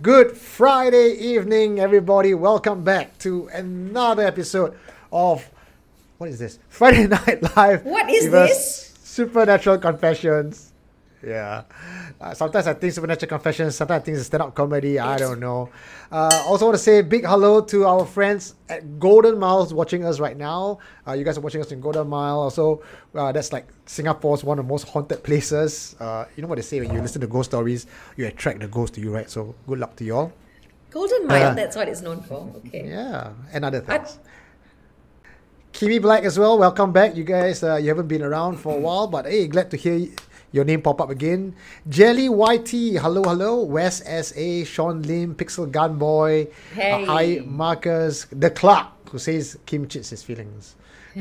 Good Friday evening, everybody. Welcome back to another episode of what is this? Friday Night Live. What is this? Supernatural Confessions. Yeah. Uh, sometimes I think Supernatural Confessions, sometimes I think it's stand up comedy. I don't know. Uh, also, want to say a big hello to our friends at Golden Miles watching us right now. Uh, you guys are watching us in Golden Mile. Also, uh, that's like Singapore's one of the most haunted places. Uh, you know what they say when you listen to ghost stories, you attract the ghost to you, right? So, good luck to you all. Golden Mile, Uh, that's what it's known for. Okay. Yeah, and other I- things. Kimi Black as well. Welcome back, you guys. Uh, you haven't been around for a while, but hey, glad to hear your name pop up again. Jelly YT, hello, hello. Wes SA, Sean Lim, Pixel Gun Boy, Hey. hi Marcus, the Clark who says Kim cheats his feelings.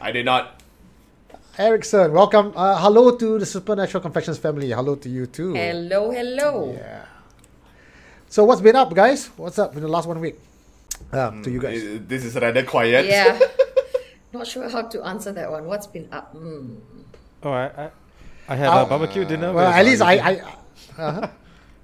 I did not. Erickson, welcome. Uh, hello to the Supernatural Confessions family. Hello to you too. Hello, hello. Yeah. So what's been up, guys? What's up in the last one week? Um, to you guys. Uh, This is rather quiet. Yeah. Not sure how to answer that one. What's been up? Mm. Oh, I, I, I had Uh, a barbecue dinner. Well, at least I, Eugene. I uh-huh.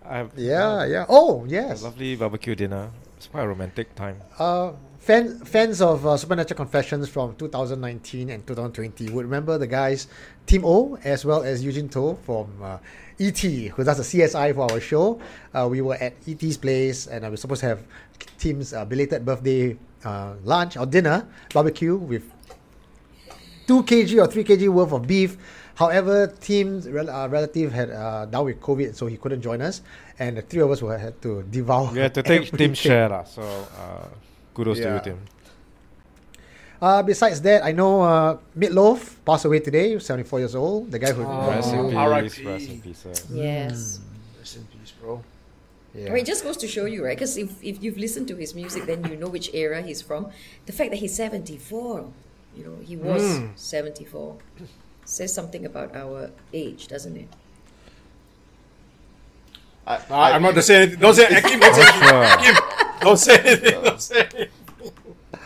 I have Yeah, yeah. Oh, a yes. lovely barbecue dinner. It's quite a romantic time. Uh, fan, fans of uh, Supernatural Confessions from 2019 and 2020 would remember the guys, Tim O, as well as Eugene To from uh, ET, who does the CSI for our show. Uh, we were at ET's place and uh, we were supposed to have Tim's uh, belated birthday uh, lunch or dinner, barbecue with 2 kg or 3 kg worth of beef. However, Tim's rel- uh, relative had uh, down with COVID, so he couldn't join us. And the three of us were, had to devour. We had to take everything. team share lah. So uh, kudos to Yeah. you, team. Uh, besides that, I know uh, Meatloaf passed away today, 74 years old. The guy who. Rest in Oh, peace. R.I.P.. Rest in peace. Yes. Rest in peace, bro. Yeah. I mean, it just goes to show you, right? Because if, if you've listened to his music, then you know which era he's from. The fact that he's 74, you know, he was Hmm. 74, says something about our age, doesn't it? I, I, I'm not to say anything. Don't say Akim, don't say anything. Don't say anything. Don't say anything.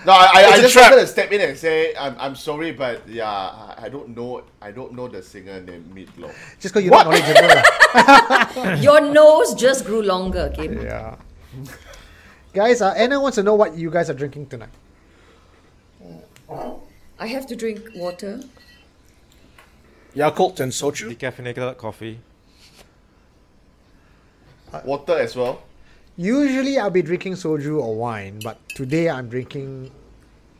No, I, I, It's I a just trap. wanted to step in and say I'm, I'm sorry, but yeah, I, I don't know I don't know the singer named Meatloaf. Just because you're not knowledgeable. Your nose just grew longer, Kim. yeah. Guys, uh, Anna wants to know what you guys are drinking tonight. I have to drink water. Yakult and soju. Decaffeinated coffee. Water as well. Usually I'll be drinking soju or wine, but today I'm drinking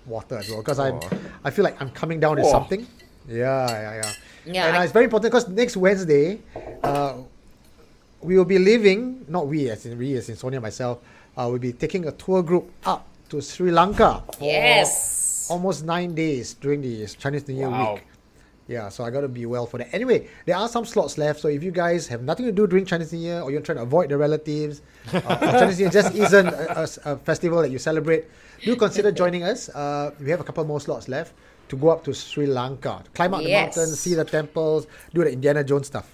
water as well because I Oh. I feel like I'm coming down with Oh. something. Yeah, yeah, yeah. Yeah, and uh, I- it's very important because next Wednesday, uh, we will be leaving. Not we, as in we, as in Sonia myself. Uh, we'll be taking a tour group up to Sri Lanka. For Yes. Almost nine days during the Chinese New Year Wow. week. Yeah, so I gotta be well for that. Anyway, there are some slots left. So if you guys have nothing to do during Chinese New Year, or you're trying to avoid the relatives, uh, Chinese New Year just isn't a, a- a festival that you celebrate, do consider joining us. Uh, we have a couple more slots left to go up to Sri Lanka, climb up Yes. the mountains, see the temples, do the Indiana Jones stuff.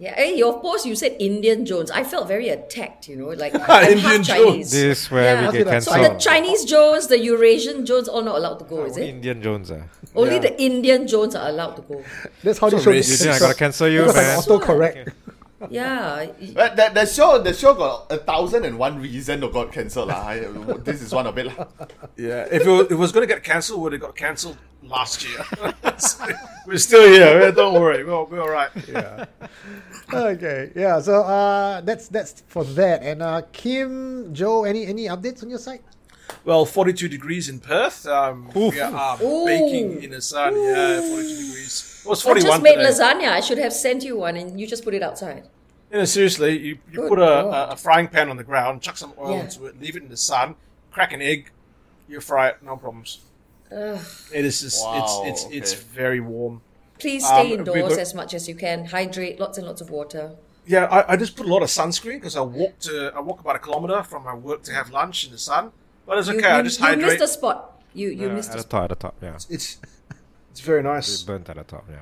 Yeah, hey, your post you said Indian Jones. I felt very attacked, you know, like I'm Indian half Chinese. This is where Yeah. we get Okay, that's So the Chinese Jones, the Eurasian Jones, all not allowed to go, is Only it? Indian Jones. Uh. Only Yeah. the Indian Jones are allowed to go. That's how they So show racist. You think I gotta cancel you, Because man? like autocorrect. Yeah. But the, the show the show got a thousand and one reason to got cancelled. lah. This is one of it. lah. Yeah, if it was, it was going to get cancelled, would have got cancelled last year. we're still here. Don't worry. We're, we're all right. yeah. Okay. Yeah. So uh, that's that's for that. And uh, Kim, Joe, any any updates on your side? Well, 42 degrees in Perth. Um, we are Ooh. baking in the sun. Yeah, 42 degrees. It was I just made today. lasagna. I should have sent you one and you just put it outside. Yeah, seriously, you, you Good put a, a, a frying pan on the ground, chuck some oil Yeah. into it, leave it in the sun, crack an egg, you fry it, no problems. Ugh. It is just, Wow, it's it's it's very warm. Please stay Um, indoors we go- as much as you can. Hydrate, lots and lots of water. Yeah, I, I just put a lot of sunscreen because I walked to, I walk about a kilometer from my work to have lunch in the sun. But it's okay. You, I you- just you hydrate. missed a spot. You you Yeah, missed at a the spot. top, at the top, yeah. It's it's very It nice. burnt at the top, yeah.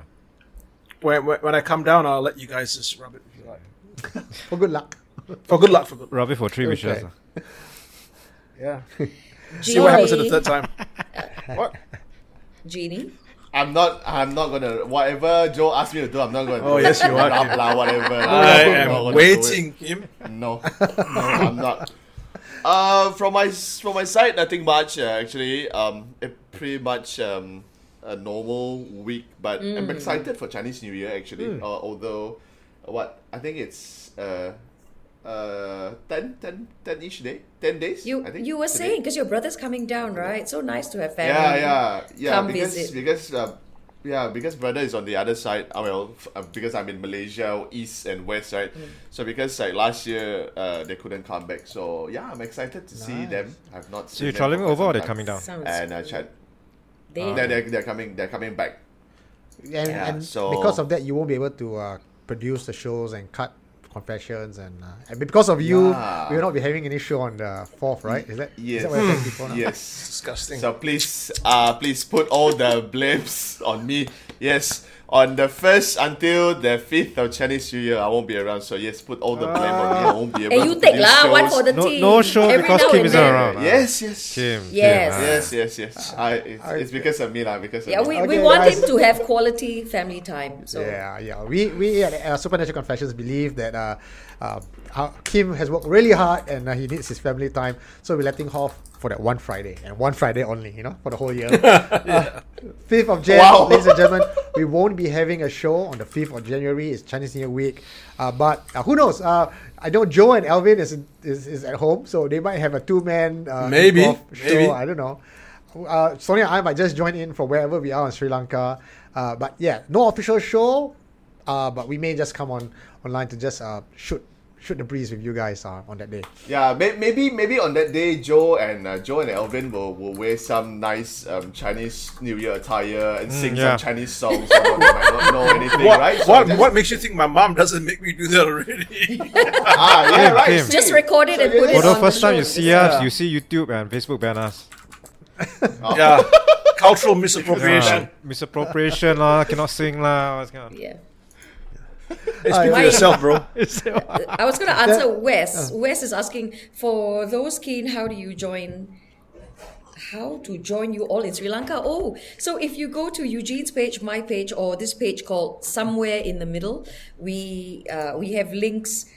When, when when I come down, I'll let you guys just rub it if you like. For good luck. For good luck, for good. Rub it for three Okay. wishes. uh. Yeah. See what happens at the third time. what? Genie. I'm not. I'm not gonna. Whatever Joe asked me to do, I'm not gonna. Oh, do yes, it. you are, Blah, Kim. blah, whatever. I I'm not am gonna do it. waiting, Kim. No, no, I'm not. Uh, from my from my side, nothing much uh, actually. Um, it pretty much um a normal week, but I'm excited for Chinese New Year actually. Uh, although, uh, what I think it's uh uh 10, 10, 10 ish day, ten days. You I think you were today. saying because your brother's coming down, right? So nice to have family. Yeah, yeah, yeah. come because visit. because uh, yeah, because brother is on the other side. Uh, well, f- uh, because I'm in Malaysia, east and west, right? Mm. So because like last year, uh, they couldn't come back. So yeah, I'm excited to see them. I've not So seen you're them traveling over or they're coming down? Sounds And uh, good. chat. They, They're, they're, they're coming. They're coming back. And, Yeah, and so- because of that, you won't be able to uh, produce the shows and cut confessions and, uh, and because of you, Yeah. we will not be having any show on the fourth, right? Is that Yes. that what I said before? now? Yes. Disgusting. So please, uh, please put all the blames on me. Yes, on the first until the fifth of Chinese New Year, I won't be around. So yes, put all the blame on me. I won't be able and to you take produce lah one for the No, team. no show Every because now Kim and isn't then. around. ah. Yes, yes. Kim. Yes. Kim, ah. Yes, yes, yes. I, it's, it's because of me, lah. Because of Yeah, me. we, we Okay, want guys. him to have quality family time. So Yeah, yeah. We we at uh, Supernatural Confessions believe that uh, uh, Kim has worked really hard and uh, he needs his family time, so we're letting off for that one Friday and one Friday only, you know, for the whole year. Fifth of Jan, Wow. ladies and gentlemen, we won't be having a show on the fifth of January. It's Chinese New Year week, uh, but uh, who knows? Uh, I know Joe and Alvin is, is is at home, so they might have a two man uh, Maybe, show. maybe. I don't know. Uh, Sonia and I might just join in from wherever we are in Sri Lanka. Uh, but yeah, no official show. Uh, but we may just come on online to just uh, shoot shoot the breeze with you guys uh, on that day. Yeah, may, maybe maybe on that day, Joe and uh, Joe and Elvin will, will wear some nice um, Chinese New Year attire and sing yeah. some Chinese songs. although they might not know anything, What, right? So what, just- what makes you think my mom doesn't make me do that already? Ah, yeah, Kim, right. Kim. just record it and put it it is- Although on first time you see us, Yeah. you see YouTube and Facebook ban us. yeah. Cultural misappropriation. Uh, misappropriation lah, cannot sing lah. what's kind of- Yeah. Hey, speak My- for yourself, bro. I was going to answer Wes. Wes is asking for those keen, how do you join? How to join you all in Sri Lanka? Oh, so if you go to Eugene's page, my page, or this page called Somewhere in the Middle, we uh, we have links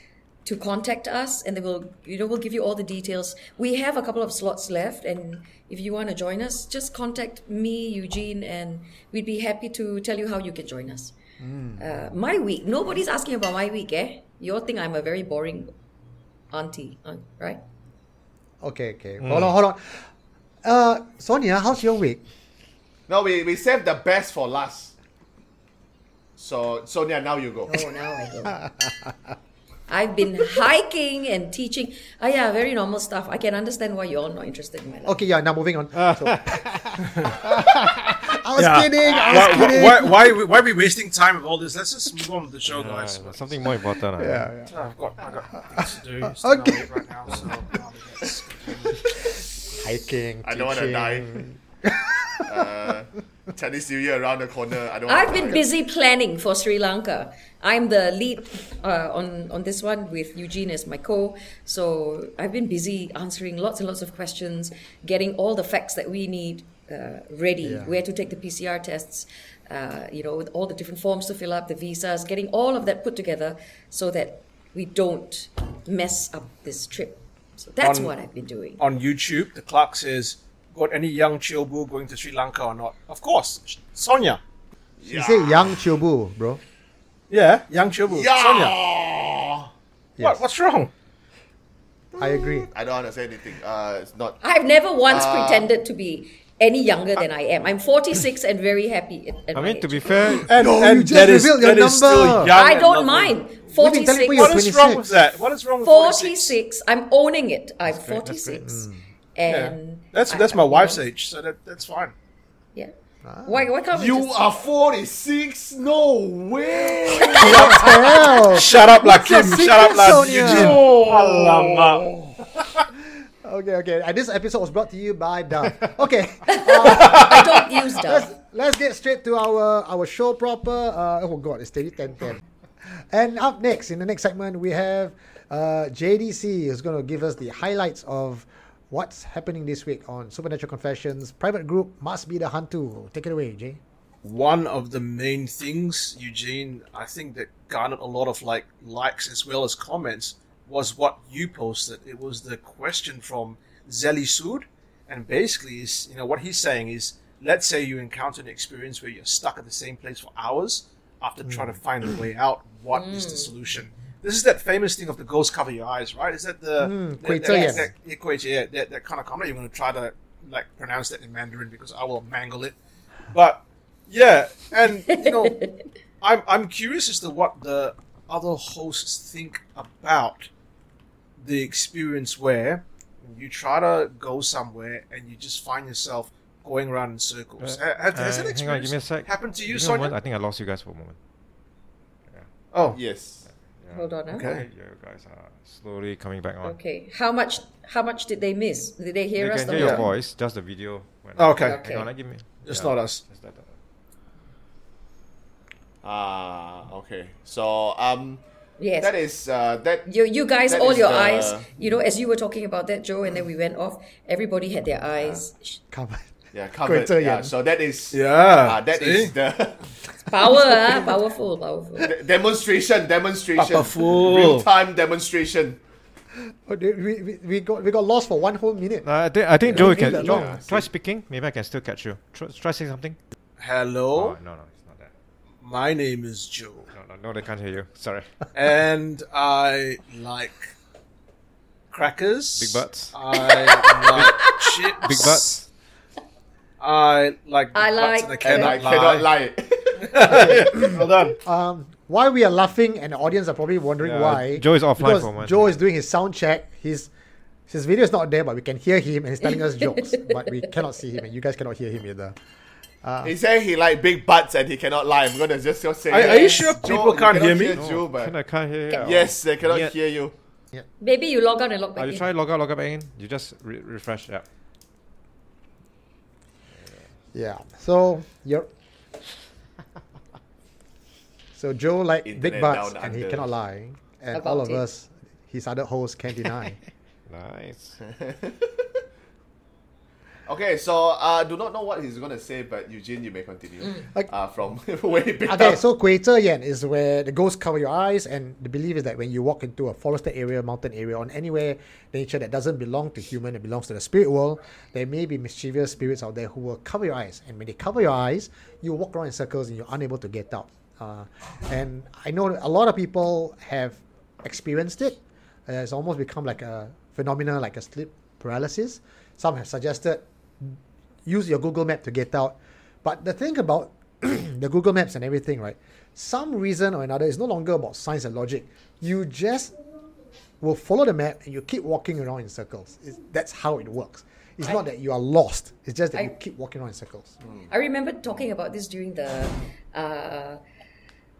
to contact us, and they will you know we'll give you all the details. We have a couple of slots left, and if you want to join us, just contact me, Eugene, and we'd be happy to tell you how you can join us. Uh, my week. Nobody's asking about my week, eh? You all think I'm a very boring auntie, uh, right? Okay, okay. Hold on, hold on. Uh, Sonia, how's your week? No, we, we saved the best for last. So Sonia, now you go. Oh, now I go. I've been hiking and teaching. Ah, yeah, very normal stuff. I can understand why you're all not interested in my life. Okay, yeah. Now moving on. So- I was Yeah. kidding. I was Why, kidding. why, why, why, why are we wasting time with all this? Let's just move on with the show, Yeah, guys. something more important. ah. Yeah, yeah. I've got, I've got things to do. It's Okay. okay. right now, so let's- Hiking. I don't want to die. teaching. Uh, Chinese New Year around the corner. I don't. I've been die. busy planning for Sri Lanka. I'm the lead uh, on on this one with Eugene as my co. So I've been busy answering lots and lots of questions, getting all the facts that we need uh, ready. Yeah. Where to take the PCR tests, uh, you know, with all the different forms to fill up, the visas, getting all of that put together so that we don't mess up this trip. So that's On- what I've been doing. on YouTube, the clerk says, "Got any young Chilbu going to Sri Lanka or not?" Of course, Sonia. You say young Chobu, bro. Yeah, young Chilbu. Yeah. Sonia. Yes, What? What's wrong? I agree. I don't want to say anything. Uh, it's not. I've never once Uh, pretended to be any younger than I am. I'm 46 and very happy. At, at I mean, to be fair, And, No, and you just that is- revealed your that is still number. young I don't mind. We've been telling 46. people you're What is wrong 26. with that? What is wrong with 46? 46. I'm owning it. I'm great, that's great. 46. Yeah. And That's I- that's I- my you wife's know, age, so that, that's fine. Yeah. Why, why can't we You just- are 46? No way! Hell. Shut up, like What's Kim. Shut up, secret, like Sonia? Eugene. Alamak. Okay, okay. And this episode was brought to you by Dove. Okay, I don't use let's, that. let's get straight to our our show proper. Uh, oh God, it's steady 10 10. And up next, in the next segment, we have uh, JDC who's going to give us the highlights of what's happening this week on Supernatural Confessions. Private group must be the Hantu. Take it away, Jay. one of the main things, Eugene, I think that garnered a lot of like likes as well as comments was what you posted. It was the question from Zeli Sood, and basically is you know what he's saying is let's say you encounter an experience where you're stuck at the same place for hours after trying to mm. find a way out. What is the mm. solution? This is that famous thing of the ghost cover your eyes, right? Is that the Mm, that, that, that, yeah, Kway yeah, that, that kind of comment? You're going to try to like pronounce that in Mandarin because I will mangle it. But yeah, and you know, I'm I'm curious as to what the other hosts think about the experience where you try to go somewhere and you just find yourself going around in circles. Uh, Ha- has, has uh, that hang on, give me a sec. happened to you, Give me a moment. Sonia? I think I lost you guys for a moment. Oh, Yes. Yeah. Hold on, huh? Okay. You guys are slowly coming back on. Okay. How much? How much did they miss? Did they hear You us? can hear your whole voice, just the video. went Oh, okay. Okay. Hang on, uh, give me. Just yeah, not us. just that, uh, Ah, okay. So um, Yes. that is uh, that. You, you guys, all your the- eyes, you know, as you were talking about that, Joe, and then we went off, everybody had their eyes. Come on. Yeah, covered. Kway Yeah, so that is. Yeah, Uh, that see? is the Power, ah, powerful, powerful. de- demonstration. Demonstration. Papa fool. Real time demonstration. Oh, dude, we, we, we got we got lost for one whole minute. Uh, I think, I think Joe can. Joe, long. try speaking. Maybe I can still catch you. Try, try saying something. Hello, Oh, no, no, it's not that. my name is Joe, No, no, no, they can't hear you. Sorry. and I like crackers. Big butts. I like chips. Big butts. I like. I like- butts and I I cannot lie. cannot lie. well done. Um, why we are laughing and the audience are probably wondering Yeah, why. Joe is offline because for a moment. Joe is doing his sound check. His his video is not there, but we can hear him and he's telling us jokes, but we cannot see him and you guys cannot hear him either. he said he like big butts and he cannot lie. I'm gonna just just say. Are- are you sure Joe, people you can't cannot hear me? No, Joe, but can I can't hear you. yes, they cannot Yeah. hear you. Yeah. Maybe you log out and log back you in. try log out, log out back in. You just re- refresh. Yeah. Yeah. So you're So Joe like big Internet butts down and he cannot lie. And About all of it. us, his other hosts can't deny. Nice. Okay, so uh, do not know what he's gonna say, but Eugene, you may continue. Like- uh, from way back. Okay, so Kway Zhe Yan is where the ghosts cover your eyes, and the belief is that when you walk into a forested area, mountain area, or anywhere nature that doesn't belong to human, it belongs to the spirit world, there may be mischievous spirits out there who will cover your eyes. And when they cover your eyes, you walk around in circles and you're unable to get out. Uh, and I know a lot of people have experienced it. Uh, it's almost become like a phenomenon, like a sleep paralysis. Some have suggested use your Google Map to get out. But the thing about the Google Maps and everything, right? Some reason or another, it's no longer about science and logic. You just will follow the map and you keep walking around in circles. It's, that's how it works. It's I- not that you are lost. It's just that I- you keep walking around in circles. I remember talking about this during the uh,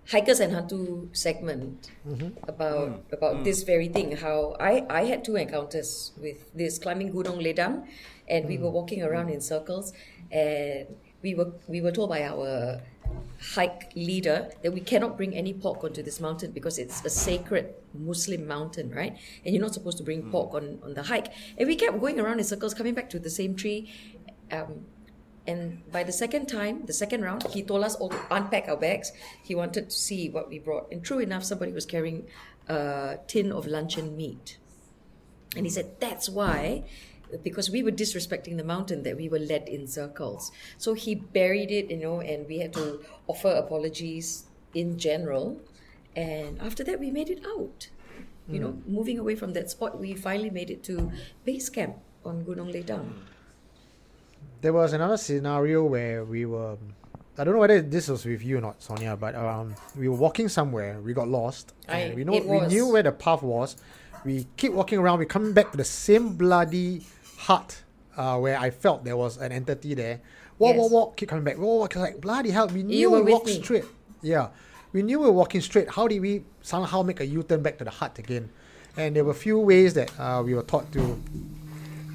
hikers and hantu segment mm-hmm. about mm. about mm. this very thing. How I I had two encounters with this climbing Gunung Ledang, and we mm. were walking around in circles, and we were we were told by our hike leader that we cannot bring any pork onto this mountain because it's a sacred Muslim mountain, right? And you're not supposed to bring pork on, on the hike. And we kept going around in circles, coming back to the same tree. Um, and by the second time, the second round, he told us all to unpack our bags. He wanted to see what we brought. And true enough, somebody was carrying a tin of luncheon meat. And he said, that's why, because we were disrespecting the mountain, that we were led in circles. So he buried it, you know, and we had to offer apologies in general. And after that, we made it out. You know, hmm. moving away from that spot, we finally made it to base camp on Gunung Ledang. There was another scenario where we were. I don't know whether this was with you or not, Sonia, but um, we were walking somewhere. We got lost. and I- we know we knew where the path was. We keep walking around. We coming back to the same bloody hut uh, where I felt there was an entity there. Walk, walk, Yes. walk. Keep coming back. Walk, walk. Like bloody hell. We knew You we walked straight. Yeah, we knew we were walking straight. How did we somehow make a U-turn back to the hut again? And there were a few ways that uh, we were taught to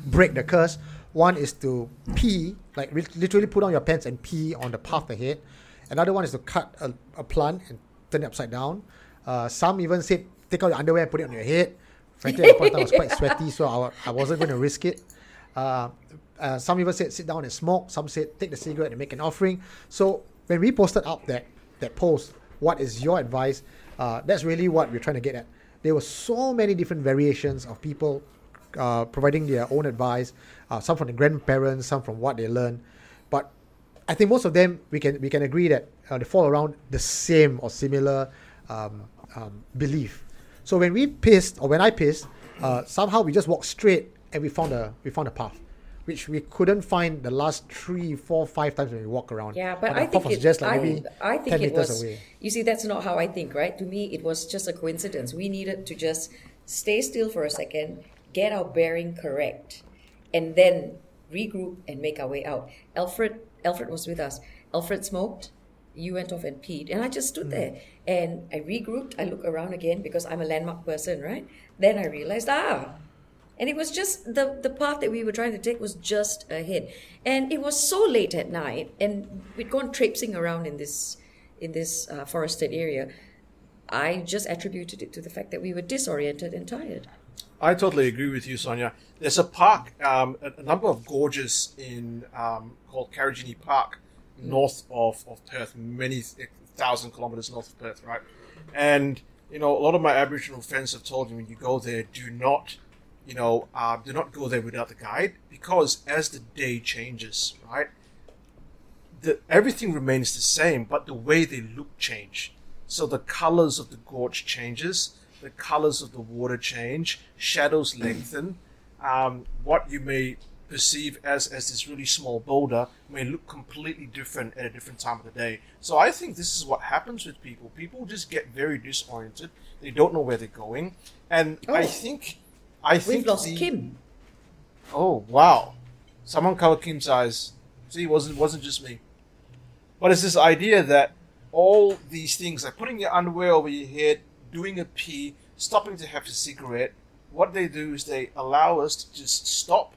break the curse. One is to pee, like re- literally put on your pants and pee on the path ahead. Another one is to cut a, a plant and turn it upside down. Uh, some even said take out your underwear and put it on your head. Frankly, at the point in I was quite sweaty, so I, I wasn't going to risk it. Uh, uh, some even said sit down and smoke. Some said take the cigarette and make an offering. So when we posted up that that post, what is your advice? Uh, that's really what we're trying to get at. There were so many different variations of people uh, providing their own advice. Uh, some from the grandparents, some from what they learned. But I think most of them we can we can agree that uh, they fall around the same or similar um, um, belief. So when we pissed or when I pissed, uh, somehow we just walked straight and we found a we found a path, which we couldn't find the last three, four, five times when we walk around. Yeah, but I think was it, just like I, maybe I think 10 it meters was. away. You see, that's not how I think, right? To me, it was just a coincidence. We needed to just stay still for a second, get our bearing correct, and then regroup and make our way out. Alfred, Alfred was with us. Alfred smoked. You went off and peed, and I just stood there and I regrouped. I look around again because I'm a landmark person, right? Then I realized, ah, and it was just the the path that we were trying to take was just ahead and it was so late at night and we'd gone traipsing around in this in this uh, forested area i just attributed it to the fact that we were disoriented and tired I totally agree with you, Sonia. There's a park, um, a, a number of gorges in um, called Karijini Park, north of, of Perth, many thousand kilometers north of Perth, right? And you know, a lot of my Aboriginal friends have told me when you go there, do not, you know, uh, do not go there without the guide because as the day changes, right, the everything remains the same, but the way they look change. So the colors of the gorge changes, the colors of the water change, shadows lengthen. Um, what you may perceive as as this really small boulder may look completely different at a different time of the day. So I think this is what happens with people. People just get very disoriented. They don't know where they're going, and I Oh. think I think we've lost the- kim Oh wow! Someone covered Kim's eyes. See, it wasn't wasn't just me. But it's this idea that all these things, like putting your underwear over your head, doing a pee, stopping to have a cigarette, what they do is they allow us to just stop.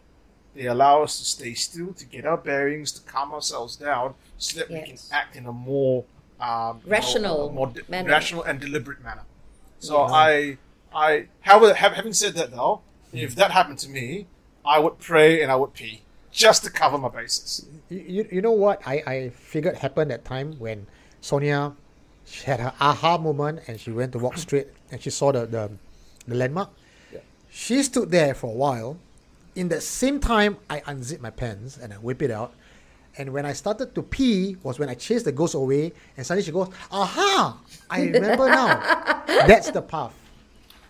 They allow us to stay still, to get our bearings, to calm ourselves down, so that we can act in a more um, you know, Rational a more de- manner. rational and deliberate manner. So I, I, however, hav- having said that though, if that happened to me, I would pray and I would pee just to cover my bases. You, you, you know what I, I figured happened that time when Sonia she had her aha moment and she went to walk straight and she saw the, the, the landmark. She stood there for a while. In the same time, I unzipped my pants and I whip it out. And when I started to pee was when I chased the ghost away and suddenly she goes, aha, I remember now. That's the path.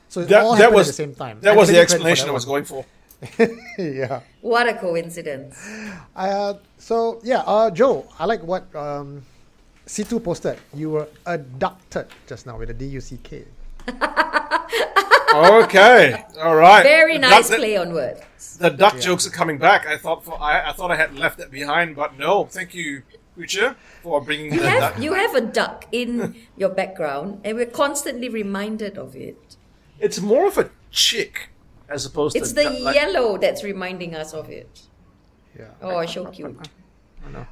So it That, all that happened was at the same time. That I'm was the taking credit for explanation that I was one. going for. yeah. what a coincidence Uh, so yeah, uh, Joe, I like what um, C2 posted. You were abducted just now with a D U C K. Okay, all right. very nice duck- play on words The duck jokes are coming back. I thought for, I, I thought I had left that behind, but no. Thank you, Ucha, for bringing you the have duck. you have a duck in your background and we're constantly reminded of it It's more of a chick as opposed it's to the duck- like- yellow that's reminding us of it Yeah. oh so cute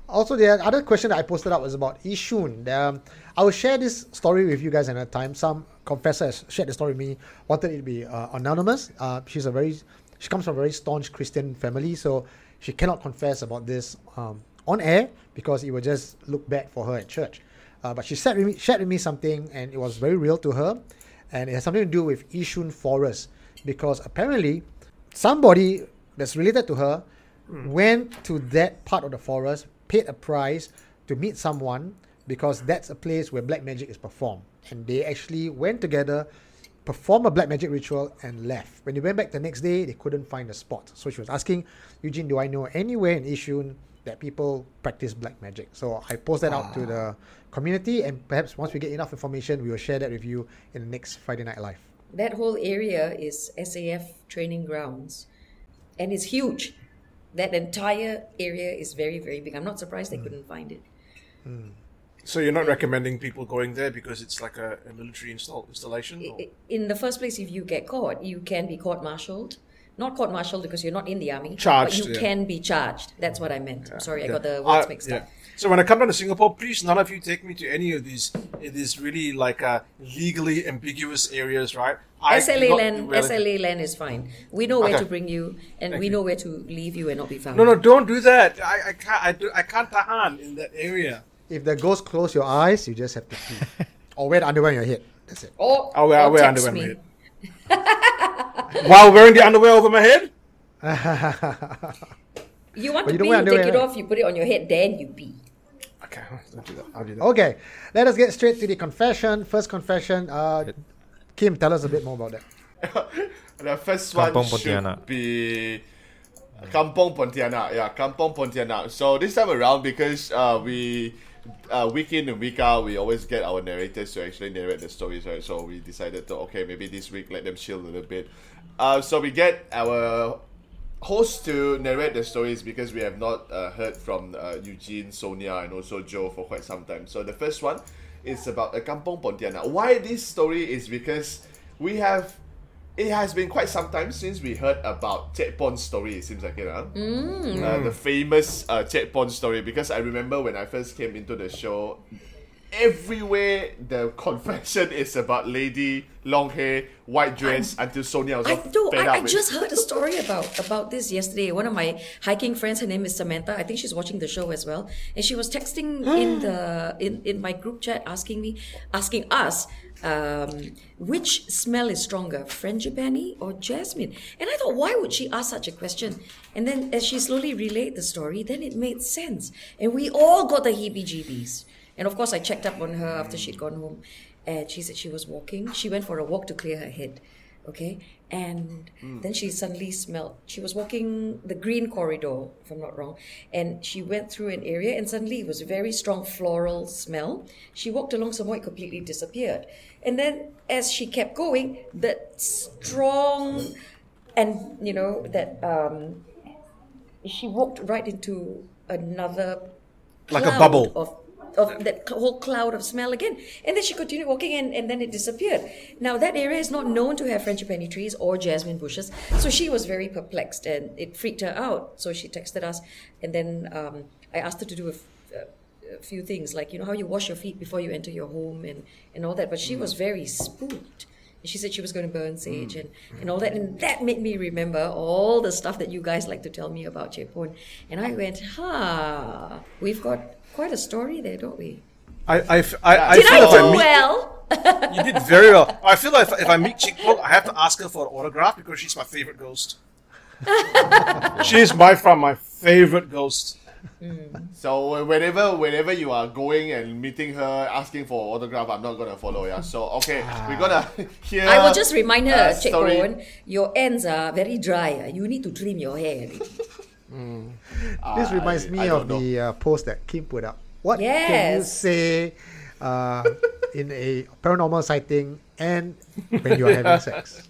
Also, the other question that I posted up was about Yishun. Um, I will share this story with you guys another time. Some confessor shared the story with me, wanted it to be uh, anonymous. Uh, she's a very, she comes from a very staunch Christian family, so she cannot confess about this um, on air because it would just look bad for her at church. Uh, but she shared with, me, shared with me something, and it was very real to her, and it has something to do with Yishun Forest because apparently somebody that's related to her Mm. went to that part of the forest, paid a price to meet someone because that's a place where black magic is performed. And they actually went together, performed a black magic ritual, and left. When they went back the next day, they couldn't find the spot. So she was asking, Eugene, do I know anywhere in Yishun that people practice black magic? So I post that out to the ah. community, and perhaps once we get enough information, we will share that with you in the next Friday Night Live. that whole area is SAF training grounds and it's huge that entire area is very very big i'm not surprised they couldn't find it So you're not recommending people going there because it's like a, a military install, installation? or- in the first place, if you get caught, you can be court martialed. Not court martialed because you're not in the army. Charged, But you yeah. can be charged. That's what I meant. I'm sorry, I got the Uh, words mixed yeah. up. So when I come down to Singapore, please none of you take me to any of these uh, these really like uh, legally ambiguous areas, right? I SLA land, SLA land is fine. We know where Okay. to bring you, and we know where to leave you and not be found. No, no, don't do that. I, I can't. I, do, I can't tahan in that area. If the ghost close your eyes, you just have to pee. or wear the underwear on your head. That's it. Or, I'll wear, or I'll wear text underwear on my head. While wearing the underwear over my head? You want But to you pee, you take it off, you put it on your head, then you pee. Okay, I'll do that. I'll do that. Okay, let us get straight to the confession. First confession. Uh, Kim, tell us a bit more about that. The first Kampong one Pontianak. should be Kampong Pontianak. Yeah, Kampong Pontianak. So this time around, because uh, we uh, week in and week out, we always get our narrators to actually narrate the stories, right? So we decided to okay, maybe this week let them chill a little bit. Uh, so we get our host to narrate the stories because we have not uh, heard from uh, Eugene, Sonia, and also Joe for quite some time. So the first one is about a Kampong Pontianak. Why this story is because we have. It has been quite some time since we heard about Chet Pon's story. It seems like it, huh? Uh, the famous uh, Chet story. Because I remember when I first came into the show, everywhere the confession is about lady, long hair, white dress, until Sonia was I fed I, I just heard a story about about this yesterday. One of my hiking friends, her name is Samantha. I think she's watching the show as well, and she was texting in the in in my group chat asking me, asking us. Um, which smell is stronger, frangipani or jasmine? And I thought, why would she ask such a question? And then, as she slowly relayed the story, then it made sense, and we all got the heebie-jeebies. And of course, I checked up on her after she'd gone home, and she said she was walking. She went for a walk to clear her head okay? And then she suddenly smelled she was walking the green corridor if i'm not wrong. And she went through an area and suddenly it was a very strong floral smell. She walked along some more it completely disappeared. And then as she kept going that strong and you know that um she walked right into another Like a bubble. of of that whole cloud of smell again. And then she continued walking and, and then it disappeared. Now that area is not known to have frangipani trees or jasmine bushes. So she was very perplexed and it freaked her out. So she texted us and then um, I asked her to do a, f- a- a few things like, you know, how you wash your feet before you enter your home and, and all that. But she was very spooked. She said she was going to burn sage and, and all that. And that made me remember all the stuff that you guys like to tell me about Japan. And I went, ha, we've got quite a story there, don't we? I, I, f- I, I Did feel I if I do meet, well? You did very well. I feel like if, if I meet Chick Paul, I have to ask her for an autograph because she's my favorite ghost. she's by far my favorite ghost. So whenever whenever you are going and meeting her, asking for autograph, I'm not gonna follow. Yeah. So okay, we're gonna hear. I will just remind her, uh, Cik your ends are very dry. ah. You need to trim your hair. This reminds I- me I of don't the uh, post that Kim put up. What can you say uh, in a paranormal sighting and when you are having sex?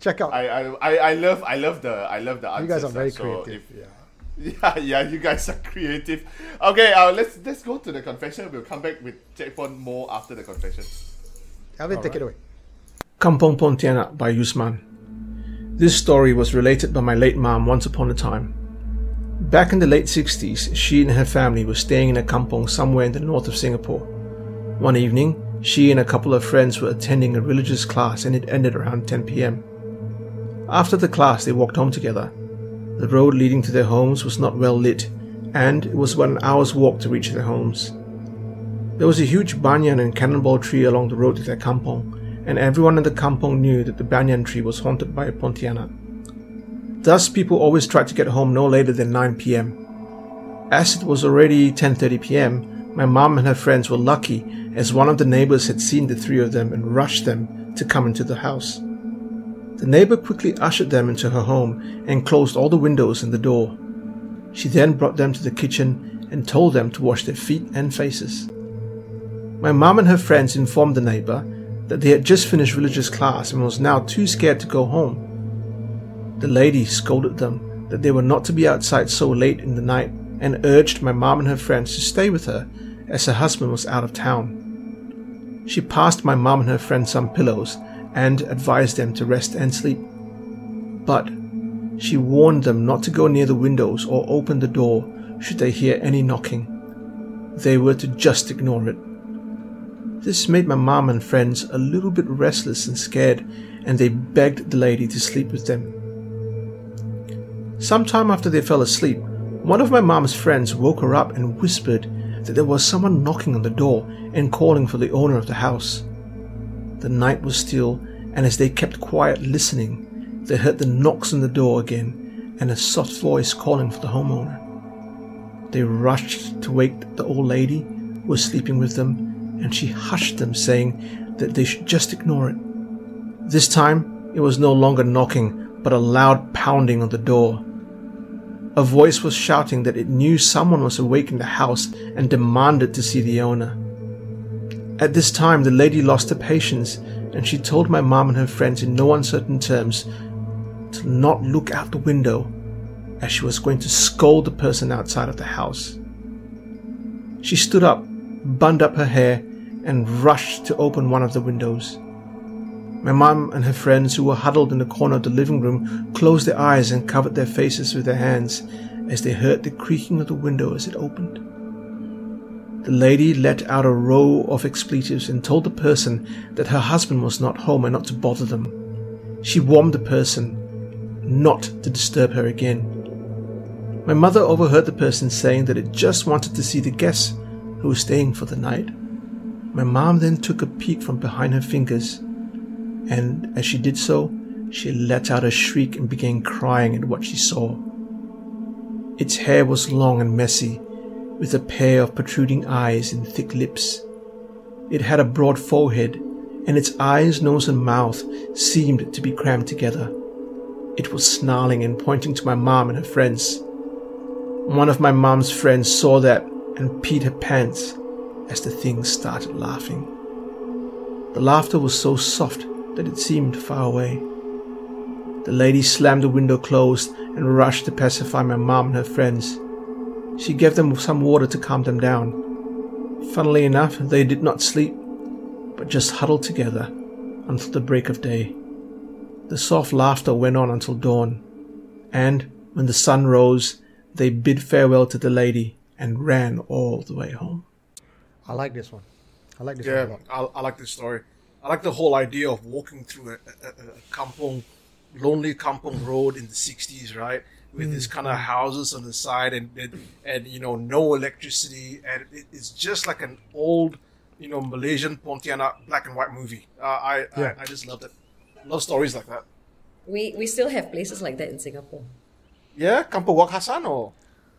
Check out. I, I, I, I love I love the I love the answers. you guys are very so creative. if- yeah. Yeah, yeah, you guys are creative. Okay, uh, let's let's go to the confession. We'll come back with checkpoint more after the confession. Alvin, take it away. Kampong Pontianak by Usman. This story was related by my late mom once upon a time. Back in the late 60s, she and her family were staying in a kampong somewhere in the north of Singapore. One evening, she and a couple of friends were attending a religious class and it ended around 10 pm. After the class, they walked home together. The road leading to their homes was not well lit, and it was about an hour's walk to reach their homes. There was a huge banyan and cannonball tree along the road to their kampong, and everyone in the kampong knew that the banyan tree was haunted by a pontianak. Thus, people always tried to get home no later than 9 pm. As it was already 10:30 pm, my mom and her friends were lucky as one of the neighbors had seen the three of them and rushed them to come into the house. The neighbor quickly ushered them into her home and closed all the windows and the door. She then brought them to the kitchen and told them to wash their feet and faces. My mom and her friends informed the neighbor that they had just finished religious class and was now too scared to go home. The lady scolded them that they were not to be outside so late in the night and urged my mom and her friends to stay with her as her husband was out of town. She passed my mom and her friends some pillows and advised them to rest and sleep. But she warned them not to go near the windows or open the door should they hear any knocking. They were to just ignore it. This made my mom and friends a little bit restless and scared, and they begged the lady to sleep with them. Sometime after they fell asleep, one of my mom's friends woke her up and whispered that there was someone knocking on the door and calling for the owner of the house. The night was still, and as they kept quiet listening, they heard the knocks on the door again and a soft voice calling for the homeowner. They rushed to wake the old lady who was sleeping with them, and she hushed them, saying that they should just ignore it. This time, it was no longer knocking, but a loud pounding on the door. A voice was shouting that it knew someone was awake in the house and demanded to see the owner. At this time, the lady lost her patience and she told my mom and her friends in no uncertain terms to not look out the window as she was going to scold the person outside of the house. She stood up, bundled up her hair, and rushed to open one of the windows. My mom and her friends, who were huddled in the corner of the living room, closed their eyes and covered their faces with their hands as they heard the creaking of the window as it opened. The lady let out a row of expletives and told the person that her husband was not home and not to bother them. She warned the person not to disturb her again. My mother overheard the person saying that it just wanted to see the guests who was staying for the night. My mom then took a peek from behind her fingers and as she did so, she let out a shriek and began crying at what she saw. Its hair was long and messy, with a pair of protruding eyes and thick lips. It had a broad forehead, and its eyes, nose, and mouth seemed to be crammed together. It was snarling and pointing to my mom and her friends. One of my mom's friends saw that and peed her pants as the thing started laughing. The laughter was so soft that it seemed far away. The lady slammed the window closed and rushed to pacify my mom and her friends. She gave them some water to calm them down. Funnily enough, they did not sleep, but just huddled together until the break of day. The soft laughter went on until dawn, and when the sun rose, they bid farewell to the lady and ran all the way home. I like this one. I like this Yeah, one a. I, I like this story. I like the whole idea of walking through a, a, a a kampong, lonely kampong road in the '60s, right? With these kind of houses on the side and, and and you know no electricity, and it, it's just like an old, you know, Malaysian Pontianak black and white movie. Uh, I, Yeah. I I just loved it. Love stories like that. We we still have places like that in Singapore. Yeah, Kampung Wak Hassan or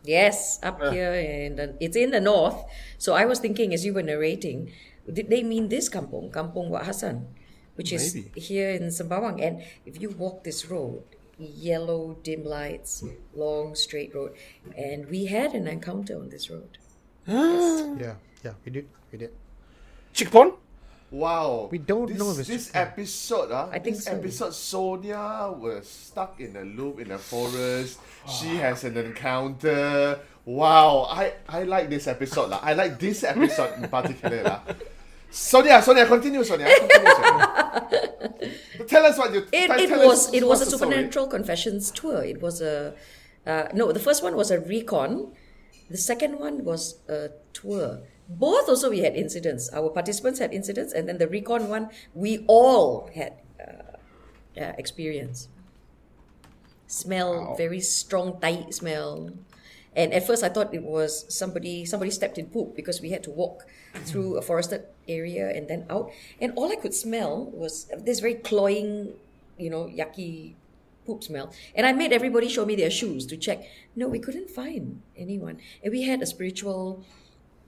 Yes, up here and it's in the north. So I was thinking as you were narrating, did they mean this kampung, Kampung Wak Hassan, which is Maybe. here in Sembawang? And if you walk this road, yellow dim lights, long straight road, and we had an encounter on this road. Yeah, yeah, we did, we did. Chikpon? Wow. We don't this, know if it's this Japan. episode. Uh, I think this so. episode, Sonia was stuck in a loop in a forest. She has an encounter. Wow, I, I like this episode. lah. I like this episode in particular. lah. Sonia, Sonia, continue, Sonia. Continue, Sonia. tell us what you. It, tell it us was it was a supernatural confessions tour. It was a uh, no. The first one was a recon. The second one was a tour. Both also we had incidents. Our participants had incidents, and then the recon one we all had uh, uh, experience. Smell very strong tight smell, and at first I thought it was somebody somebody stepped in poop because we had to walk through a forested area and then out, and all I could smell was this very cloying, you know, yucky poop smell. And I made everybody show me their shoes to check. No, we couldn't find anyone, and we had a spiritual.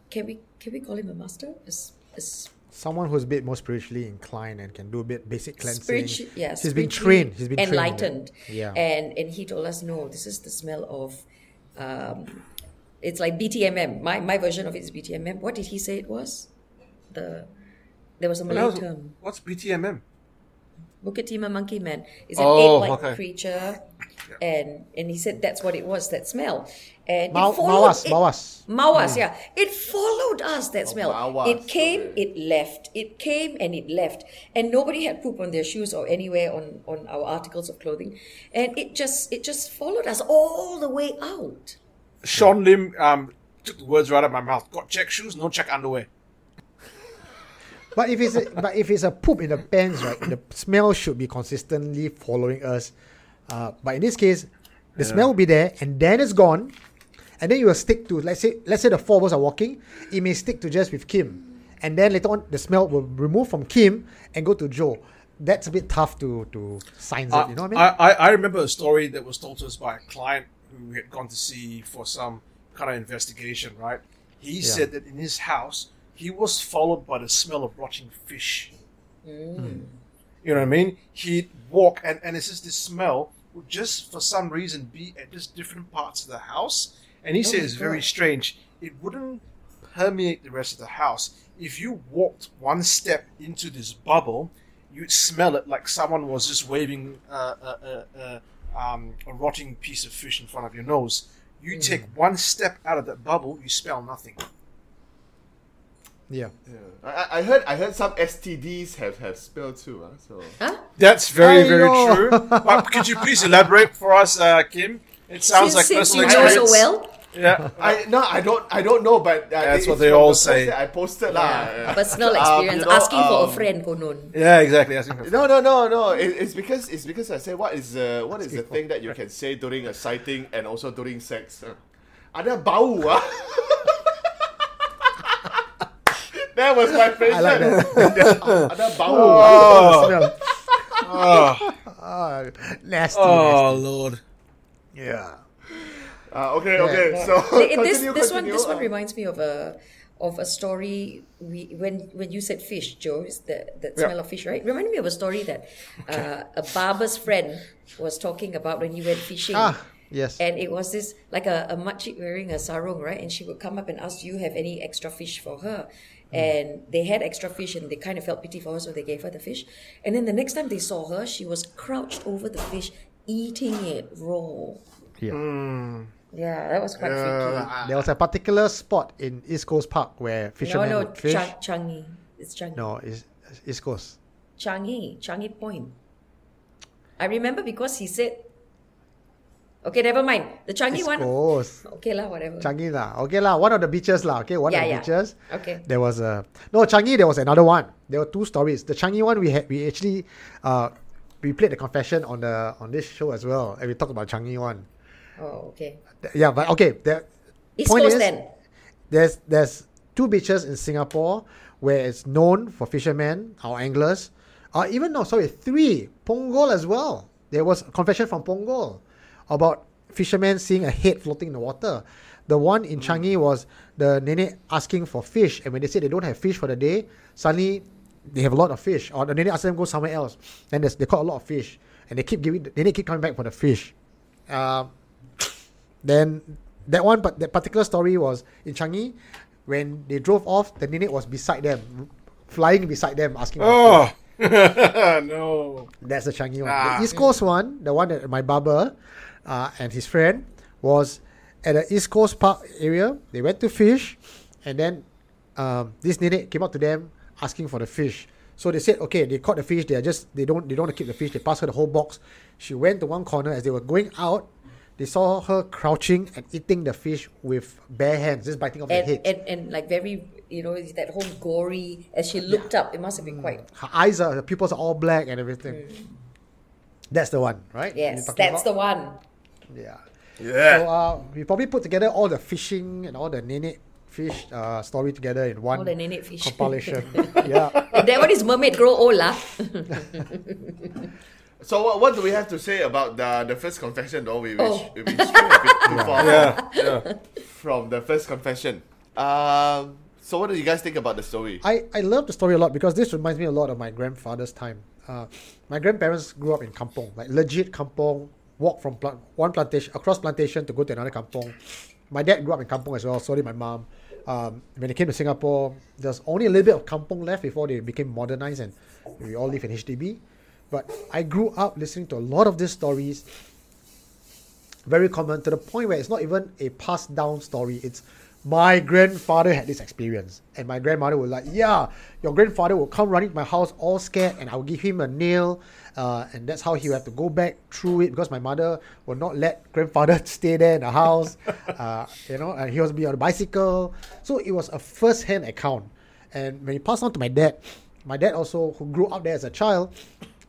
Can we can we call him a master? A, s- a s- Someone who's a bit more spiritually inclined and can do a bit basic cleansing. spiritu- yeah, he's been trained. He's been trained enlightened. Yeah. And and he told us, no, this is the smell of um, it's like BTMM. My my version of it is BTMM. What did he say it was? The there was a Malay term. What's BTMM? Bukit Timah monkey man is an Oh, ape-like okay. creature, and and he said that's what it was. That smell, and Mau- it followed. mawas, it- mawas. Mawas, yeah. It followed us. That smell. mawas, It came, okay. it left. It came and it left, and nobody had poop on their shoes or anywhere on on our articles of clothing, and it just it just followed us all the way out. Sean Lim um, took the words right out of my mouth. Got check shoes, no check underwear. But if it's a, but if it's a poop in the pants, right, the smell should be consistently following us. Uh, but in this case, the smell will be there and then it's gone, and then you will stick to let's say let's say the four of us are walking, it may stick to just with Kim, and then later on the smell will remove from Kim and go to Joe. That's a bit tough to to science it. Uh, you know what I mean? I, I remember a story that was told to us by a client who had gone to see for some kind of investigation, right? He said that in his house, he was followed by the smell of rotting fish. Mm. You know what I mean? He'd walk, and, and it's just this smell would just for some reason be at just different parts of the house. And he said my it's very strange. It wouldn't permeate the rest of the house. If you walked one step into this bubble, you'd smell it like someone was just waving uh, a, a, a, um, a rotting piece of fish in front of your nose. You take one step out of that bubble, you smell nothing. yeah. Yeah. I, I- I heard I heard some STDs have have spilled too. Uh, so Huh? That's very, very Aiyo. true. But could you please elaborate for us, uh, Kim? It sounds like since, since personal you know experience. so well, Yeah. I no I don't I don't know, but uh, That's what they all the say. I posted lah. yeah, personal Um, experience, you know, asking for a um, friend, konon. Yeah, exactly. I think No, no, no, no. It, it's because it's because I say what is the what is the thing that you can say during a sighting and also during sex. Uh, Ada bau ah. that was my favorite. I like that. Ada bau. Oh, Smell. oh, Ah, nasty, oh, Lord. Yeah. Uh, okay, okay. So Th- this continue, one continue. this one Uh, reminds me of a of a story we when when you said fish Joe is the the Yeah. smell of fish right? Reminded me of a story that uh, a barber's friend was talking about when he went fishing. Ah, yes. and it was this like a, a makcik wearing a sarong right? And she would come up and ask do you have any extra fish for her? And they had extra fish and they kind of felt pity for her so they gave her the fish. And then the next time they saw her she was crouched over the fish eating it raw. Yeah. Yeah that was quite freaky There was a particular spot in East Coast Park where fishermen no, would fish. Chang- Changi. It's Changi. No, it's it's East Coast. Changi. Changi Point. I remember because he said. Okay, never mind. The Changi East one. Coast. Okay lah, whatever. Changi lah. Okay lah. One of the beaches lah. Okay, one Yeah, of the yeah. beaches. Okay. There was a no Changi. There was another one. There were two stories. The Changi one we had we actually uh we played the confession on the on this show as well, and we talked about Changi one. Oh, okay. Yeah, but okay. The East point Coast is, then. there's there's two beaches in Singapore where it's known for fishermen, our anglers. Uh, even no, sorry, three. Punggol as well. There was a confession from Punggol about fishermen seeing a head floating in the water. The one in Changi was the nene asking for fish, and when they said they don't have fish for the day, suddenly they have a lot of fish. Or the nene asked them to go somewhere else, and they caught a lot of fish, and they keep giving. The nene keep coming back for the fish. Um, then that one, but that particular story was in Changi. When they drove off, the nenek was beside them, flying beside them, asking. for Oh, no. that's the Changi one. Ah. The East Coast one, the one that my barber uh, and his friend was at the East Coast Park area. They went to fish, and then um, this nenek came up to them asking for the fish. So they said, okay, they caught the fish. They are just they don't they don't want to keep the fish. They passed her the whole box. She went to one corner as they were going out. They saw her crouching and eating the fish with bare hands, just biting off the And, head. and, and like very, you know, that whole gory, as she looked up, it must have been quite. her eyes are, her pupils are all black and everything. That's the one, right? You're Yes, that's about? the one. Yeah. Yeah. So uh, we probably put together all the fishing and all the nenek fish uh, story together in one All the nenek fish. compilation. yeah. And that one is mermaid grow old lah. So what, what do we have to say about the the first confession though? We we, Oh. we strayed a bit too far yeah. Yeah. from the first confession. Um. So what do you guys think about the story? I, I love the story a lot because this reminds me a lot of my grandfather's time. Uh, my grandparents grew up in kampong, like legit kampong, walk from pla- one plantation, across plantation to go to another kampong. My dad grew up in kampong as well, so did my mom. Um, when they came to Singapore, there's only a little bit of kampong left before they became modernized and we all live in HDB. But I grew up listening to a lot of these stories. Very common to the point where it's not even a passed down story. It's my grandfather had this experience, and my grandmother was like, "Yeah, your grandfather will come running to my house all scared, and I'll give him a nail, uh, and that's how he will have to go back through it because my mother will not let grandfather stay there in the house, uh, you know, and he was be on a bicycle. So it was a first-hand account, and when he passed on to my dad, my dad also who grew up there as a child